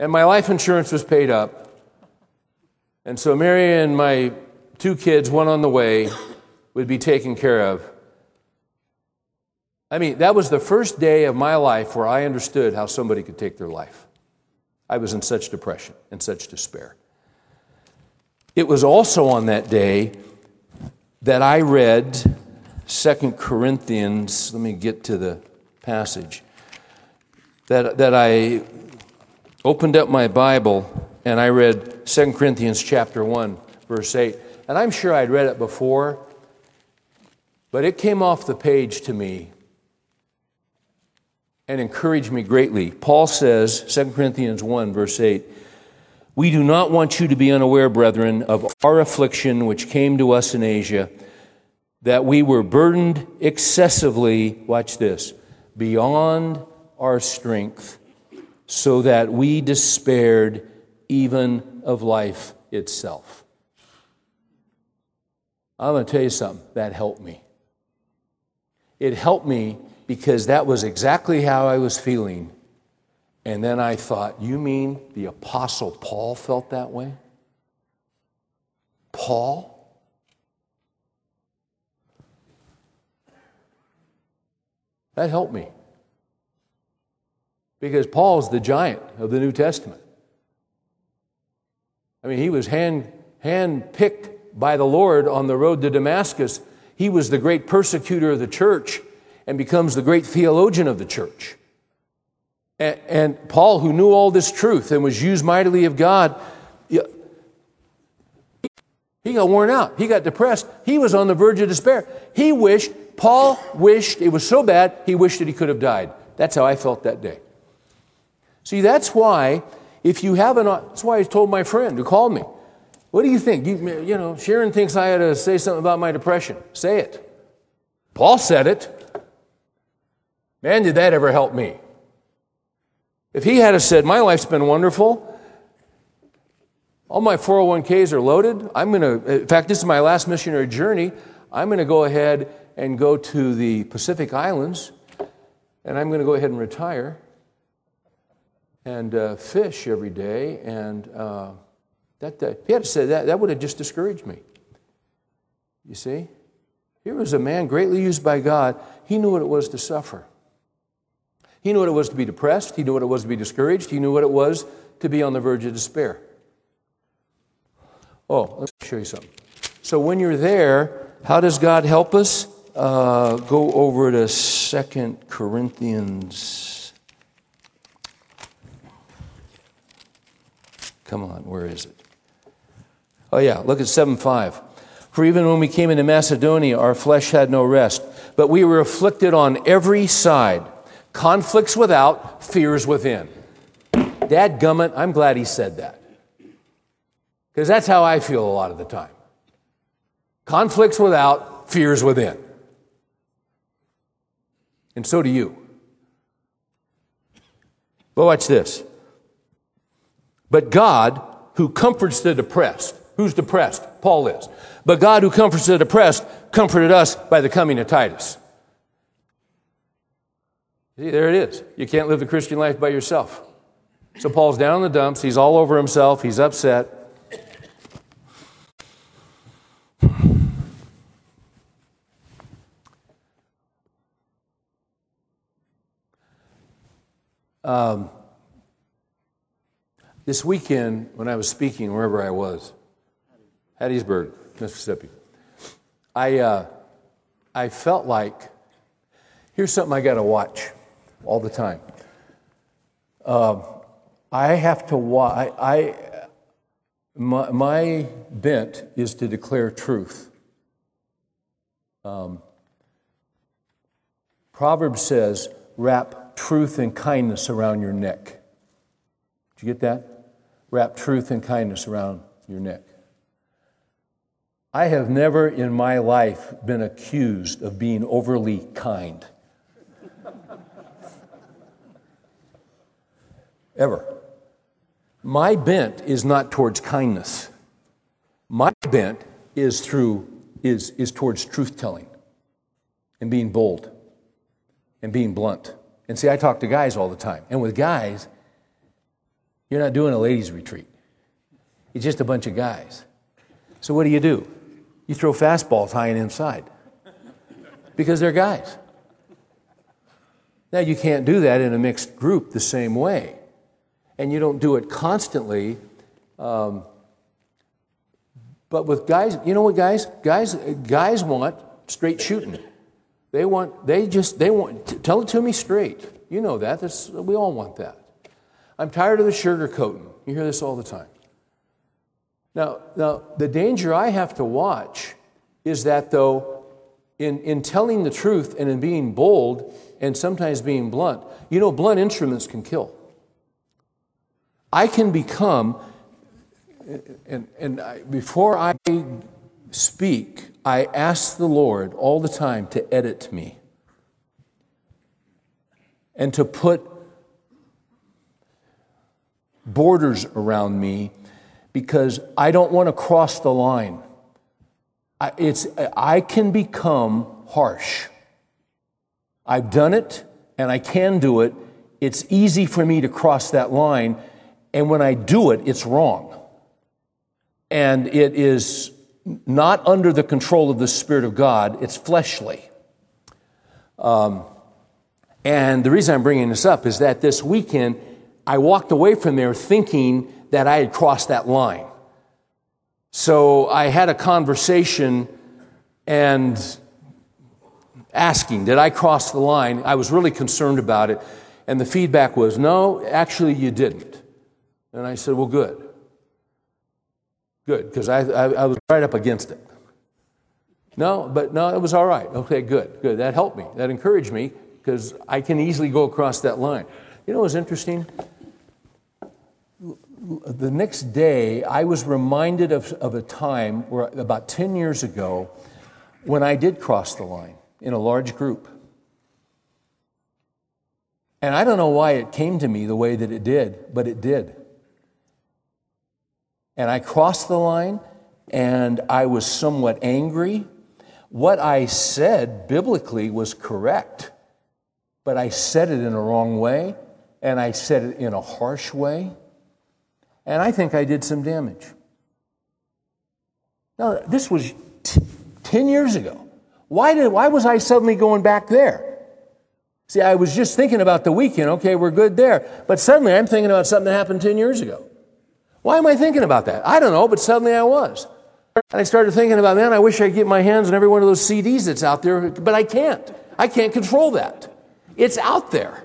And my life insurance was paid up. And so Mary and my two kids, one on the way, would be taken care of. I mean, that was the first day of my life where I understood how somebody could take their life. I was in such depression and such despair. It was also on that day that I read Second Corinthians. Let me get to the passage. That, that I opened up my Bible and I read Second Corinthians chapter 1, verse 8. And I'm sure I'd read it before, but it came off the page to me and encouraged me greatly. Paul says, 2 Corinthians 1, verse 8, we do not want you to be unaware, brethren, of our affliction which came to us in Asia, that we were burdened excessively, watch this, beyond our strength, so that we despaired even of life itself. I'm going to tell you something, that helped me. It helped me because that was exactly how I was feeling. And then I thought, you mean the Apostle Paul felt that way? Paul? That helped me. Because Paul's the giant of the New Testament. I mean, he was hand, hand picked by the Lord on the road to Damascus. He was the great persecutor of the church and becomes the great theologian of the church. And, and Paul, who knew all this truth and was used mightily of God, he got worn out. He got depressed. He was on the verge of despair. He wished, Paul wished, it was so bad, he wished that he could have died. That's how I felt that day. See, that's why, if you have an, that's why I told my friend who called me, what do you think? You, you know, Sharon thinks I ought to say something about my depression. Say it. Paul said it. Man, did that ever help me? If he had said, My life's been wonderful, all my 401ks are loaded. I'm going to, in fact, this is my last missionary journey. I'm going to go ahead and go to the Pacific Islands, and I'm going to go ahead and retire and uh, fish every day. And uh, that, that, he had said that, that would have just discouraged me. You see? Here was a man greatly used by God. He knew what it was to suffer. He knew what it was to be depressed. He knew what it was to be discouraged. He knew what it was to be on the verge of despair. Oh, let me show you something. So when you're there, how does God help us? Uh, go over to Second Corinthians. Come on, where is it? Oh, yeah, look at 7 5. For even when we came into Macedonia, our flesh had no rest, but we were afflicted on every side. Conflicts without, fears within. Dad gummit, I'm glad he said that. Because that's how I feel a lot of the time. Conflicts without, fears within. And so do you. But watch this. But God, who comforts the depressed, who's depressed? Paul is. But God, who comforts the depressed, comforted us by the coming of Titus. See, there it is. You can't live the Christian life by yourself. So Paul's down in the dumps. He's all over himself. He's upset. Um, this weekend, when I was speaking, wherever I was, Hattiesburg, Mississippi, I, uh, I felt like here's something I got to watch all the time. Uh, I have to watch. I, I my, my, bent is to declare truth. Um, Proverbs says, wrap truth and kindness around your neck. Did you get that? Wrap truth and kindness around your neck. I have never in my life been accused of being overly kind. Ever. My bent is not towards kindness. My bent is through is, is towards truth telling and being bold and being blunt. And see, I talk to guys all the time. And with guys, you're not doing a ladies' retreat, it's just a bunch of guys. So what do you do? You throw fastballs high and inside because they're guys. Now, you can't do that in a mixed group the same way. And you don't do it constantly. Um, but with guys, you know what, guys? Guys, guys want straight shooting. They want, they just, they want, tell it to me straight. You know that. We all want that. I'm tired of the sugarcoating. You hear this all the time. Now, now, the danger I have to watch is that, though, in, in telling the truth and in being bold and sometimes being blunt, you know, blunt instruments can kill. I can become, and, and I, before I speak, I ask the Lord all the time to edit me and to put borders around me because I don't want to cross the line. I, it's, I can become harsh. I've done it and I can do it. It's easy for me to cross that line. And when I do it, it's wrong. And it is not under the control of the Spirit of God, it's fleshly. Um, and the reason I'm bringing this up is that this weekend, I walked away from there thinking that I had crossed that line. So I had a conversation and asking, Did I cross the line? I was really concerned about it. And the feedback was, No, actually, you didn't. And I said, Well, good. Good, because I, I, I, was right up against it. No, but no, it was all right. Okay, good, good. That helped me. That encouraged me because I can easily go across that line. You know what's interesting? The next day, I was reminded of, of a time where about 10 years ago when I did cross the line in a large group. And I don't know why it came to me the way that it did, but it did. And I crossed the line and I was somewhat angry. What I said biblically was correct, but I said it in a wrong way and I said it in a harsh way. And I think I did some damage. Now, this was t- 10 years ago. Why, did, why was I suddenly going back there? See, I was just thinking about the weekend. Okay, we're good there. But suddenly I'm thinking about something that happened 10 years ago. Why am I thinking about that? I don't know, but suddenly I was. And I started thinking about, man, I wish I could get my hands on every one of those CDs that's out there, but I can't. I can't control that. It's out there.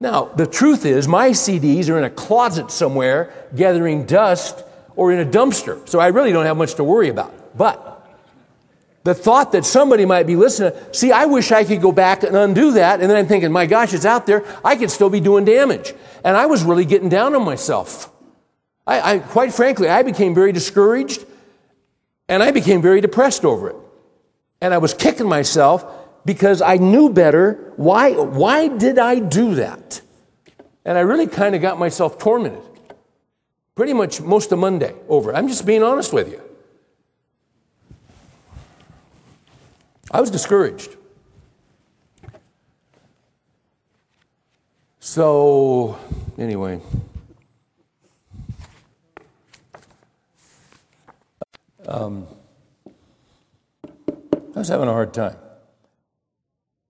Now, the truth is, my CDs are in a closet somewhere gathering dust or in a dumpster, so I really don't have much to worry about. But the thought that somebody might be listening, see, I wish I could go back and undo that. And then I'm thinking, my gosh, it's out there. I could still be doing damage. And I was really getting down on myself. I, I quite frankly, I became very discouraged and I became very depressed over it. And I was kicking myself because I knew better. Why, why did I do that? And I really kind of got myself tormented. Pretty much most of Monday over. I'm just being honest with you. I was discouraged. So, anyway. Um, I was having a hard time.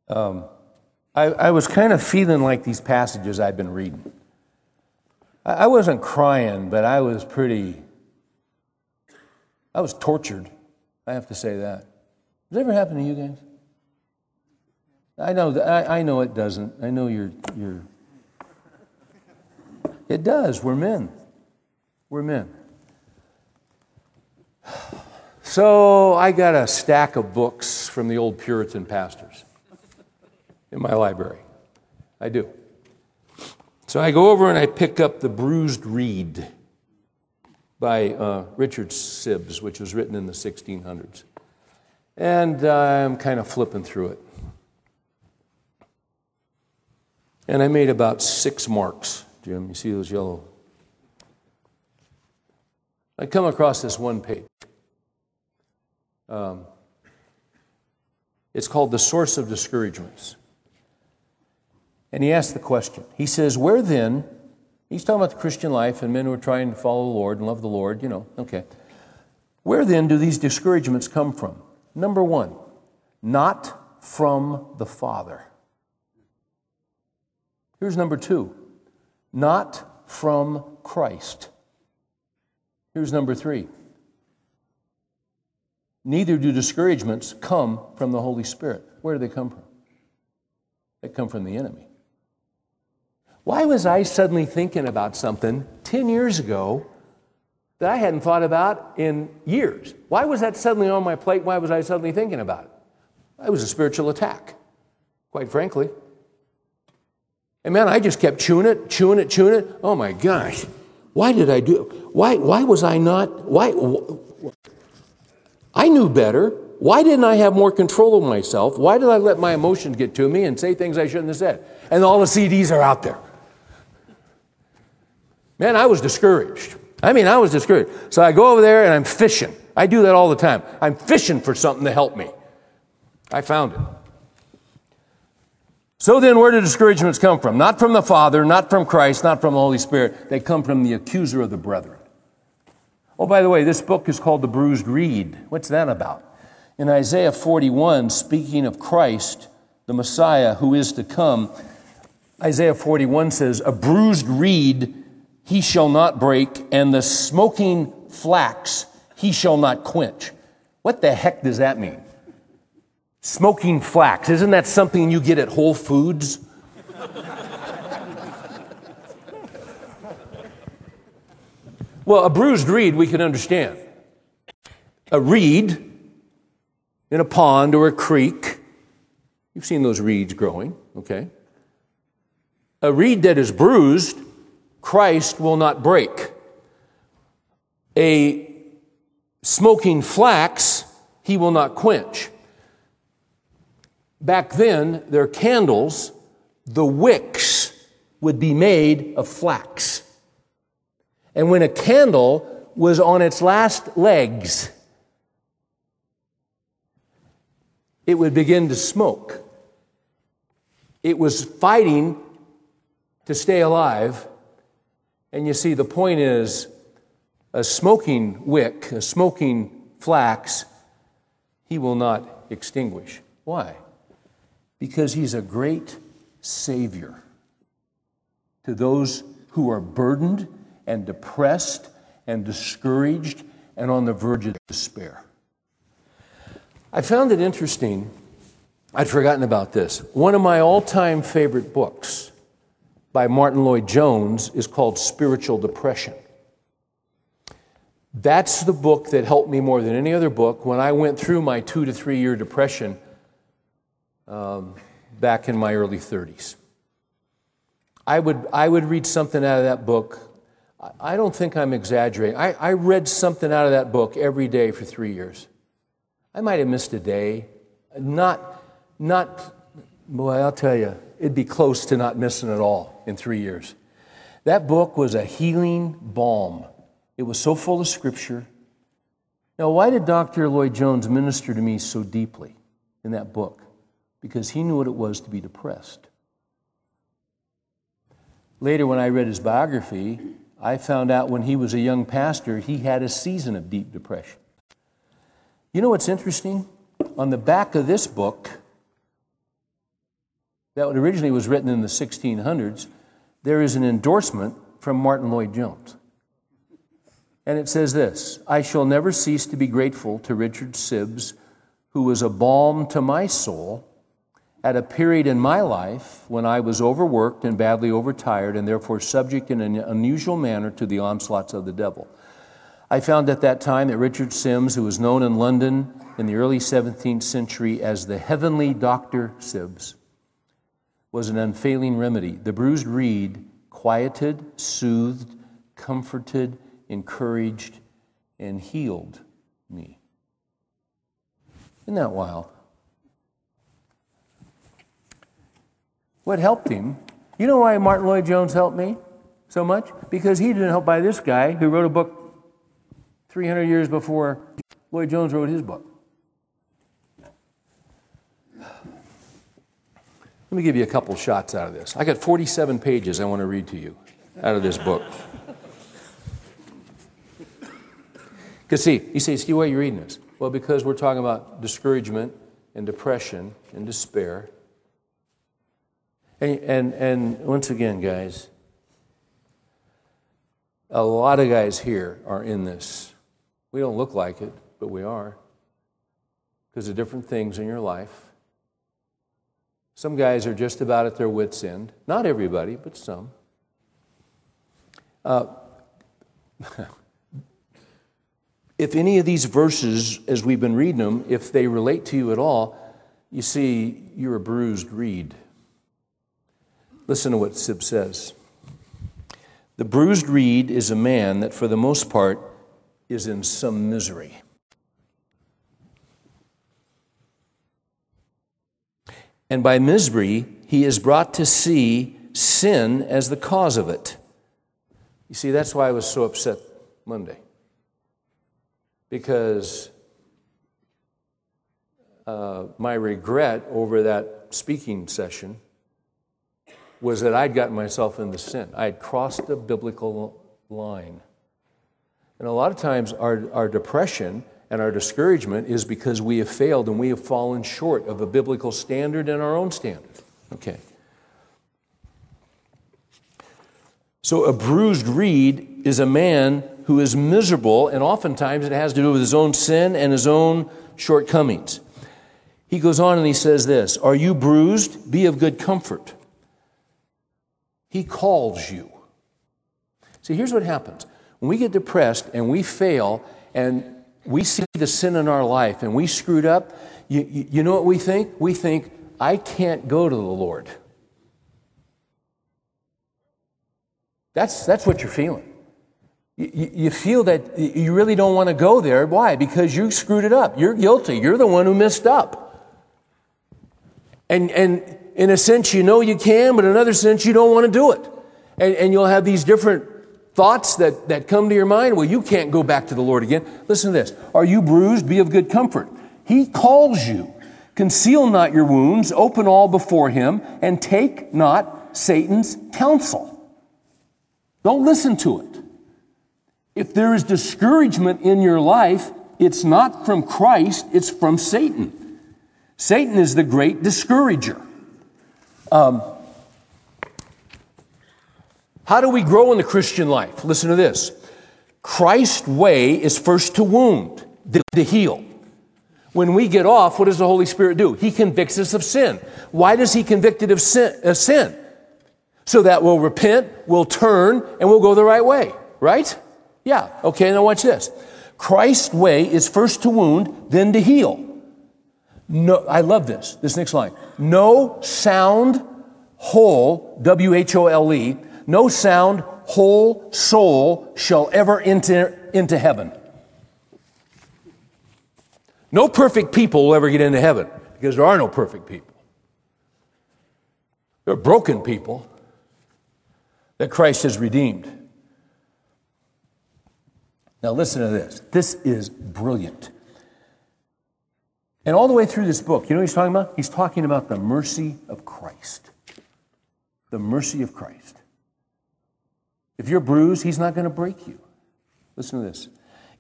Um, I, I, was kind of feeling like these passages I'd been reading. I, I wasn't crying, but I was pretty, I was tortured. I have to say that. Has ever happened to you guys? I know, I, I know it doesn't. I know you're, you're. It does. We're men. We're men. So I got a stack of books from the old Puritan pastors in my library. I do. So I go over and I pick up The Bruised Reed by uh, Richard Sibbes, which was written in the 1600s. And uh, I'm kind of flipping through it. And I made about six marks, Jim. You see those yellow? I come across this one page. Um, it's called The Source of Discouragements. And he asks the question. He says, Where then, he's talking about the Christian life and men who are trying to follow the Lord and love the Lord, you know, okay. Where then do these discouragements come from? Number one, not from the Father. Here's number two, not from Christ. Here's number three. Neither do discouragements come from the Holy Spirit. Where do they come from? They come from the enemy. Why was I suddenly thinking about something 10 years ago that I hadn't thought about in years. Why was that suddenly on my plate? Why was I suddenly thinking about it? It was a spiritual attack, quite frankly. And man, I just kept chewing it, chewing it, chewing it. Oh my gosh. Why did I do why why was I not why I knew better. Why didn't I have more control of myself? Why did I let my emotions get to me and say things I shouldn't have said? And all the CDs are out there. Man, I was discouraged. I mean, I was discouraged. So I go over there and I'm fishing. I do that all the time. I'm fishing for something to help me. I found it. So then, where do discouragements come from? Not from the Father, not from Christ, not from the Holy Spirit. They come from the accuser of the brethren. Oh, by the way, this book is called The Bruised Reed. What's that about? In Isaiah 41, speaking of Christ, the Messiah who is to come, Isaiah 41 says, A bruised reed he shall not break, and the smoking flax he shall not quench. What the heck does that mean? Smoking flax. Isn't that something you get at Whole Foods? well, a bruised reed we can understand. A reed in a pond or a creek. You've seen those reeds growing, okay? A reed that is bruised, Christ will not break. A smoking flax, he will not quench. Back then, their candles, the wicks would be made of flax. And when a candle was on its last legs, it would begin to smoke. It was fighting to stay alive. And you see, the point is a smoking wick, a smoking flax, he will not extinguish. Why? because he's a great Savior to those who are burdened and depressed and discouraged and on the verge of despair. I found it interesting. I'd forgotten about this. One of my all time favorite books by Martyn Lloyd-Jones is called Spiritual Depression. That's the book that helped me more than any other book when I went through my two to three year depression um, back in my early 30s. I would, I would read something out of that book. I don't think I'm exaggerating. I, I read something out of that book every day for three years. I might have missed a day. Not, not, boy, I'll tell you, it'd be close to not missing at all in three years. That book was a healing balm. It was so full of scripture. Now, why did Dr. Lloyd-Jones minister to me so deeply in that book? because he knew what it was to be depressed. Later, when I read his biography, I found out when he was a young pastor, he had a season of deep depression. You know what's interesting? On the back of this book, that originally was written in the 1600s, there is an endorsement from Martyn Lloyd-Jones. And it says this I shall never cease to be grateful to Richard Sibbes, who was a balm to my soul at a period in my life when I was overworked and badly overtired and therefore subject in an unusual manner to the onslaughts of the devil. I found at that time that Richard Sibbes, who was known in London in the early 17th century as the heavenly Dr. Sibbes, was an unfailing remedy. The bruised reed quieted, soothed, comforted, encouraged, and healed me. Isn't that wild? What helped him? You know why Martyn Lloyd-Jones helped me so much? Because he didn't help by this guy who wrote a book 300 years before Lloyd-Jones wrote his book. Let me give you a couple shots out of this. I got 47 pages I want to read to you out of this book. Because, see, you say, Steve, why are you reading this? Well, because we're talking about discouragement and depression and despair and, and, and once again, guys, a lot of guys here are in this. We don't look like it, but we are. Because of different things in your life. Some guys are just about at their wits' end. Not everybody, but some. Uh, if any of these verses, as we've been reading them, if they relate to you at all, you see, you're a bruised reed. Listen to what Sib says. The bruised reed is a man that, for the most part, is in some misery. And by misery he is brought to see sin as the cause of it. You see, that's why I was so upset Monday. Because uh, my regret over that speaking session was that I'd gotten myself into sin. I had crossed the biblical line. And a lot of times, our, our depression and our discouragement is because we have failed and we have fallen short of a biblical standard and our own standard. Okay. So, a bruised reed is a man who is miserable, and oftentimes it has to do with his own sin and his own shortcomings. He goes on and he says this Are you bruised? Be of good comfort. He calls you. See, here's what happens when we get depressed and we fail and we see the sin in our life and we screwed up, you, you, you know what we think? We think, I can't go to the Lord. That's, that's what you're feeling. You, you feel that you really don't want to go there. Why? Because you screwed it up. You're guilty. You're the one who messed up. And, and in a sense, you know you can, but in another sense, you don't want to do it. And, and you'll have these different thoughts that, that come to your mind. Well, you can't go back to the Lord again. Listen to this Are you bruised? Be of good comfort. He calls you. Conceal not your wounds, open all before him, and take not Satan's counsel. Don't listen to it. If there is discouragement in your life, it's not from Christ, it's from Satan. Satan is the great discourager. Um, how do we grow in the Christian life? Listen to this. Christ's way is first to wound, to heal. When we get off, what does the Holy Spirit do? He convicts us of sin. Why does He convict us of sin? Of sin? So that we'll repent, we'll turn, and we'll go the right way. Right? Yeah. Okay, now watch this. Christ's way is first to wound, then to heal. No, I love this. This next line. No sound, whole, W H O L E, no sound, whole soul shall ever enter into heaven. No perfect people will ever get into heaven because there are no perfect people. There are broken people that Christ has redeemed. Now, listen to this. This is brilliant. And all the way through this book, you know what he's talking about? He's talking about the mercy of Christ. The mercy of Christ. If you're bruised, he's not going to break you. Listen to this.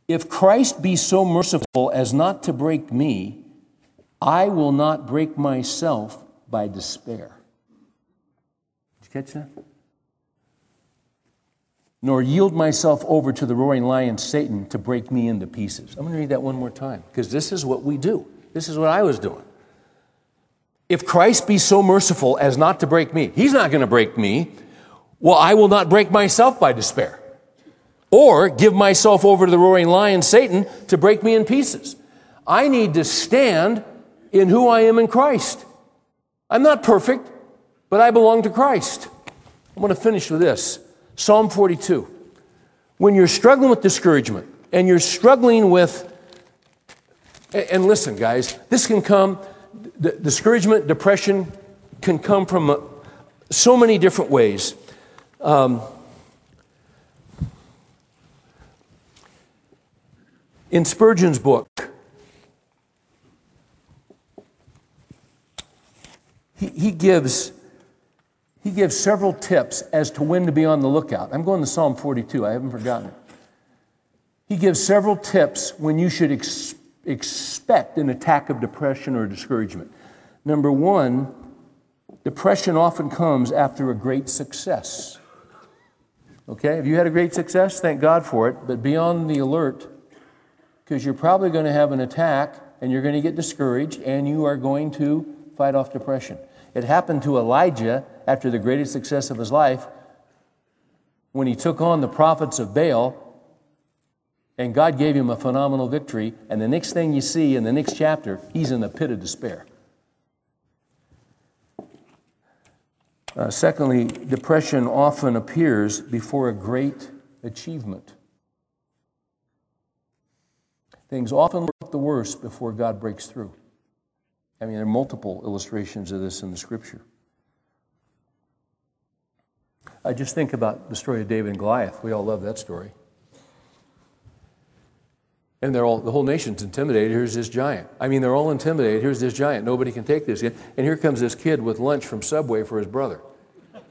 If Christ be so merciful as not to break me, I will not break myself by despair. Did you catch that? Nor yield myself over to the roaring lion, Satan, to break me into pieces. I'm going to read that one more time because this is what we do. This is what I was doing. If Christ be so merciful as not to break me, he's not going to break me. Well, I will not break myself by despair or give myself over to the roaring lion, Satan, to break me in pieces. I need to stand in who I am in Christ. I'm not perfect, but I belong to Christ. I'm going to finish with this Psalm 42. When you're struggling with discouragement and you're struggling with and listen, guys, this can come, discouragement, depression can come from uh, so many different ways. Um, in Spurgeon's book, he, he gives he gives several tips as to when to be on the lookout. I'm going to Psalm 42, I haven't forgotten it. He gives several tips when you should expect expect an attack of depression or discouragement. Number one, depression often comes after a great success. Okay, if you had a great success, thank God for it, but be on the alert because you're probably going to have an attack and you're going to get discouraged and you are going to fight off depression. It happened to Elijah after the greatest success of his life when he took on the prophets of Baal and God gave him a phenomenal victory. And the next thing you see in the next chapter, he's in the pit of despair. Uh, secondly, depression often appears before a great achievement. Things often look the worst before God breaks through. I mean, there are multiple illustrations of this in the scripture. I just think about the story of David and Goliath. We all love that story. And they're all, the whole nation's intimidated. Here's this giant. I mean, they're all intimidated. Here's this giant. Nobody can take this. And here comes this kid with lunch from Subway for his brother. And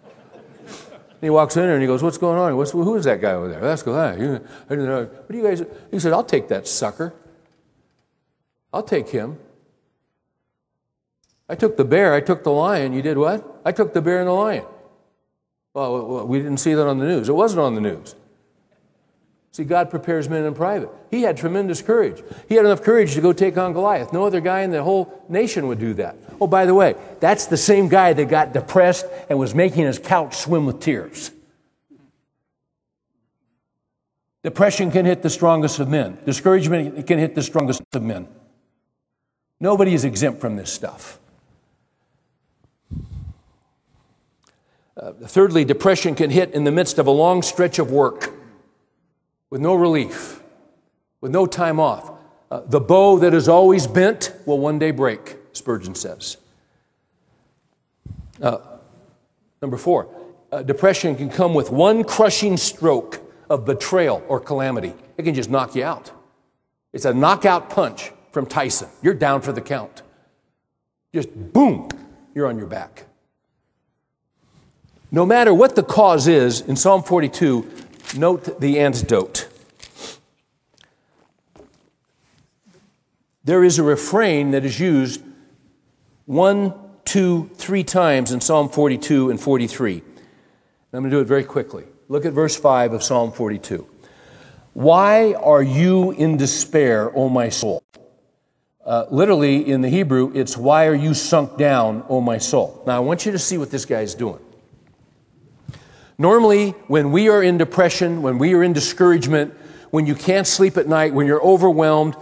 he walks in there and he goes, What's going on? What's, who is that guy over there? That's Goliath. What do you guys? He said, I'll take that sucker. I'll take him. I took the bear, I took the lion. You did what? I took the bear and the lion. Well, we didn't see that on the news. It wasn't on the news. See, God prepares men in private. He had tremendous courage. He had enough courage to go take on Goliath. No other guy in the whole nation would do that. Oh, by the way, that's the same guy that got depressed and was making his couch swim with tears. Depression can hit the strongest of men. Discouragement can hit the strongest of men. Nobody is exempt from this stuff. Uh, thirdly, depression can hit in the midst of a long stretch of work with no relief, with no time off. Uh, the bow that is always bent will one day break, Spurgeon says. Uh, number four, uh, depression can come with one crushing stroke of betrayal or calamity. It can just knock you out. It's a knockout punch from Tyson. You're down for the count. Just boom, you're on your back. No matter what the cause is, in Psalm 42, Note the antidote. There is a refrain that is used one, two, three times in Psalm 42 and 43. I'm going to do it very quickly. Look at verse 5 of Psalm 42. Why are you in despair, O my soul? Uh, literally, in the Hebrew, it's why are you sunk down, O my soul? Now, I want you to see what this guy is doing. Normally, when we are in depression, when we are in discouragement, when you can't sleep at night, when you're overwhelmed,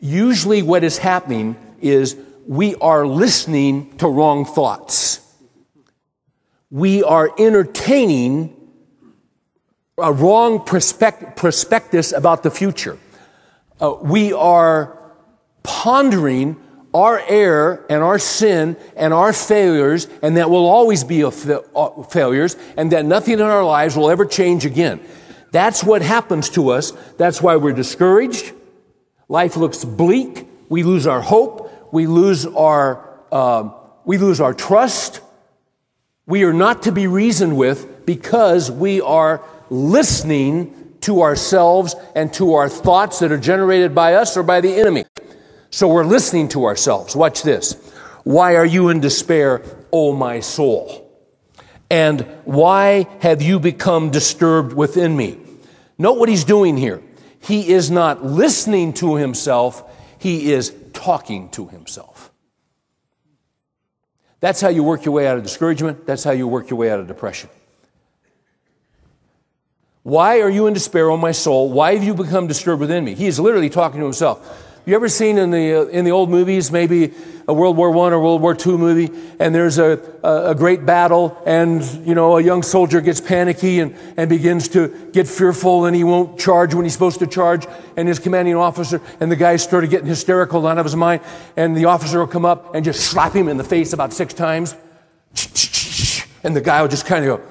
usually what is happening is we are listening to wrong thoughts. We are entertaining a wrong prospect- prospectus about the future. Uh, we are pondering our error and our sin and our failures, and that will always be fa- uh, failures, and that nothing in our lives will ever change again. That's what happens to us. That's why we're discouraged. Life looks bleak. We lose our hope. We lose our, uh, we lose our trust. We are not to be reasoned with because we are listening to ourselves and to our thoughts that are generated by us or by the enemy. So we're listening to ourselves. Watch this. Why are you in despair, O my soul? And why have you become disturbed within me? Note what he's doing here. He is not listening to himself, he is talking to himself. That's how you work your way out of discouragement. That's how you work your way out of depression. Why are you in despair, O my soul? Why have you become disturbed within me? He is literally talking to himself. You ever seen in the, uh, in the old movies, maybe a World War I or World War II movie, and there's a, a, a, great battle, and, you know, a young soldier gets panicky and, and begins to get fearful, and he won't charge when he's supposed to charge, and his commanding officer, and the guy started getting hysterical out of his mind, and the officer will come up and just slap him in the face about six times, and the guy will just kind of go,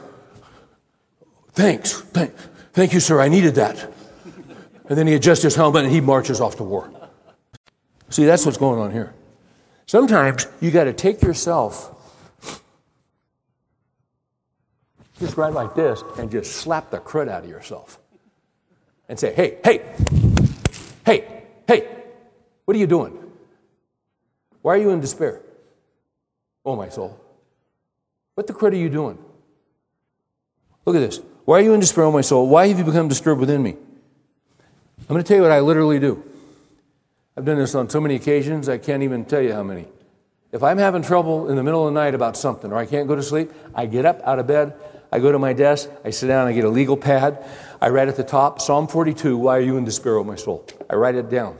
thanks, thank, thank you, sir, I needed that. And then he adjusts his helmet and he marches off to war. See, that's what's going on here. Sometimes you got to take yourself just right like this and just slap the crud out of yourself and say, hey, hey, hey, hey, what are you doing? Why are you in despair? Oh, my soul. What the crud are you doing? Look at this. Why are you in despair, oh my soul? Why have you become disturbed within me? I'm going to tell you what I literally do. I've done this on so many occasions, I can't even tell you how many. If I'm having trouble in the middle of the night about something or I can't go to sleep, I get up out of bed, I go to my desk, I sit down, I get a legal pad, I write at the top, Psalm 42, Why are you in despair, O my soul? I write it down.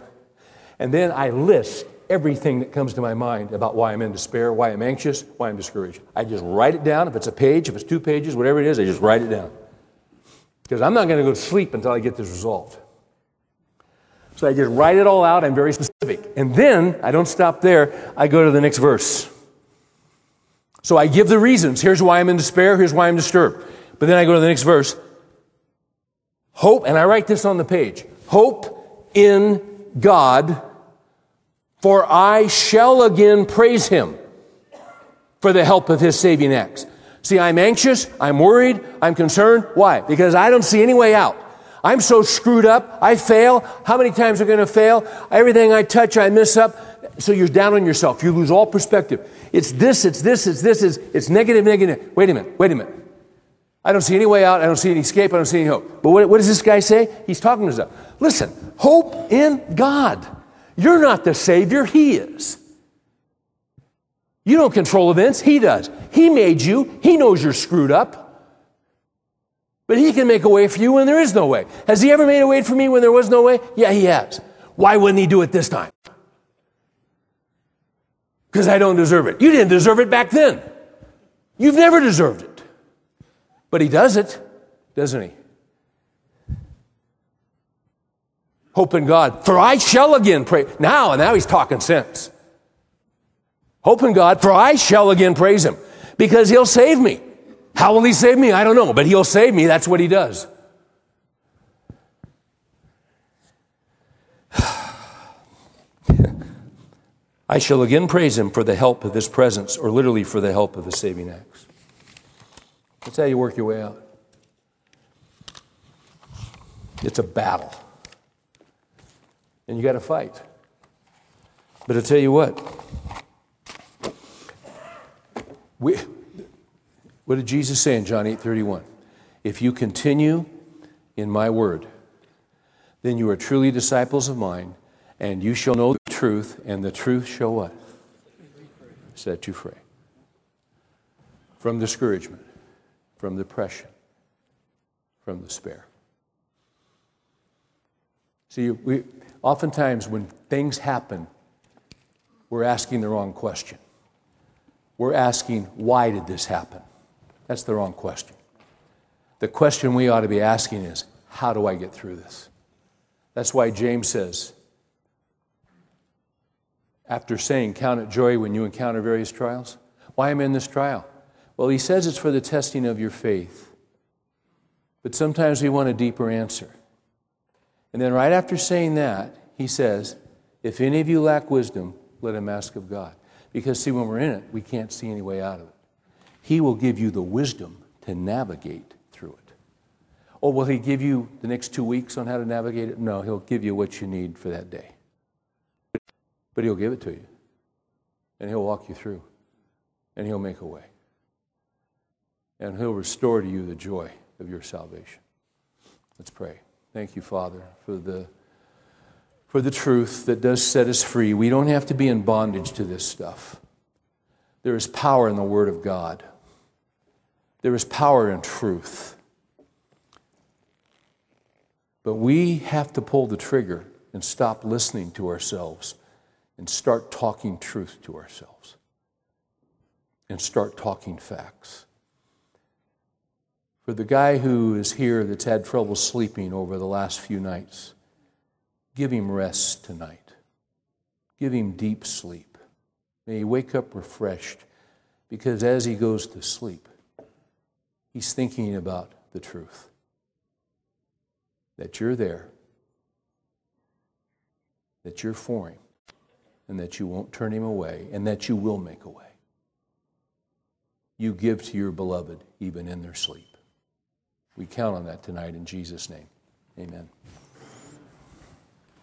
And then I list everything that comes to my mind about why I'm in despair, why I'm anxious, why I'm discouraged. I just write it down. If it's a page, if it's two pages, whatever it is, I just write it down. Because I'm not going to go to sleep until I get this resolved. So I just write it all out. I'm very specific. And then I don't stop there, I go to the next verse. So I give the reasons. Here's why I'm in despair, here's why I'm disturbed. But then I go to the next verse. Hope, and I write this on the page hope in God, for I shall again praise him for the help of his saving acts. See, I'm anxious, I'm worried, I'm concerned. Why? Because I don't see any way out. I'm so screwed up. I fail. How many times am I going to fail? Everything I touch, I miss up. So you're down on yourself. You lose all perspective. It's this, it's this, it's this, it's, it's negative, negative. Wait a minute, wait a minute. I don't see any way out. I don't see any escape. I don't see any hope. But what, what does this guy say? He's talking to himself. Listen, hope in God. You're not the Savior, He is. You don't control events, He does. He made you, He knows you're screwed up. But He can make a way for you when there is no way. Has He ever made a way for me when there was no way? Yeah, He has. Why wouldn't He do it this time? Because I don't deserve it. You didn't deserve it back then. You've never deserved it. But He does it, doesn't He? Hope in God, for I shall again pray. Now, And now He's talking sense. Hope in God, for I shall again praise Him because He'll save me. How will he save me? I don't know, but he'll save me. That's what he does. I shall again praise him for the help of his presence, or literally for the help of his saving acts. That's how you work your way out. It's a battle. And you got to fight. But I tell you what, we, what did Jesus say in John 8 31? If you continue in my word, then you are truly disciples of mine, and you shall know the truth, and the truth shall what? Set you free. From discouragement, from depression, from despair. See, we, oftentimes when things happen, we're asking the wrong question. We're asking, why did this happen? That's the wrong question. The question we ought to be asking is, how do I get through this? That's why James says, after saying, Count it joy when you encounter various trials, why am I in this trial? Well, he says it's for the testing of your faith. But sometimes we want a deeper answer. And then, right after saying that, he says, If any of you lack wisdom, let him ask of God. Because, see, when we're in it, we can't see any way out of it. He will give you the wisdom to navigate through it. Or will He give you the next two weeks on how to navigate it? No, He'll give you what you need for that day. But He'll give it to you. And He'll walk you through. And He'll make a way. And He'll restore to you the joy of your salvation. Let's pray. Thank you, Father, for the, for the truth that does set us free. We don't have to be in bondage to this stuff. There is power in the Word of God. There is power in truth. But we have to pull the trigger and stop listening to ourselves and start talking truth to ourselves and start talking facts. For the guy who is here that's had trouble sleeping over the last few nights, give him rest tonight. Give him deep sleep. May he wake up refreshed because as he goes to sleep, He's thinking about the truth that you're there, that you're for him, and that you won't turn him away, and that you will make a way. You give to your beloved even in their sleep. We count on that tonight in Jesus' name. Amen.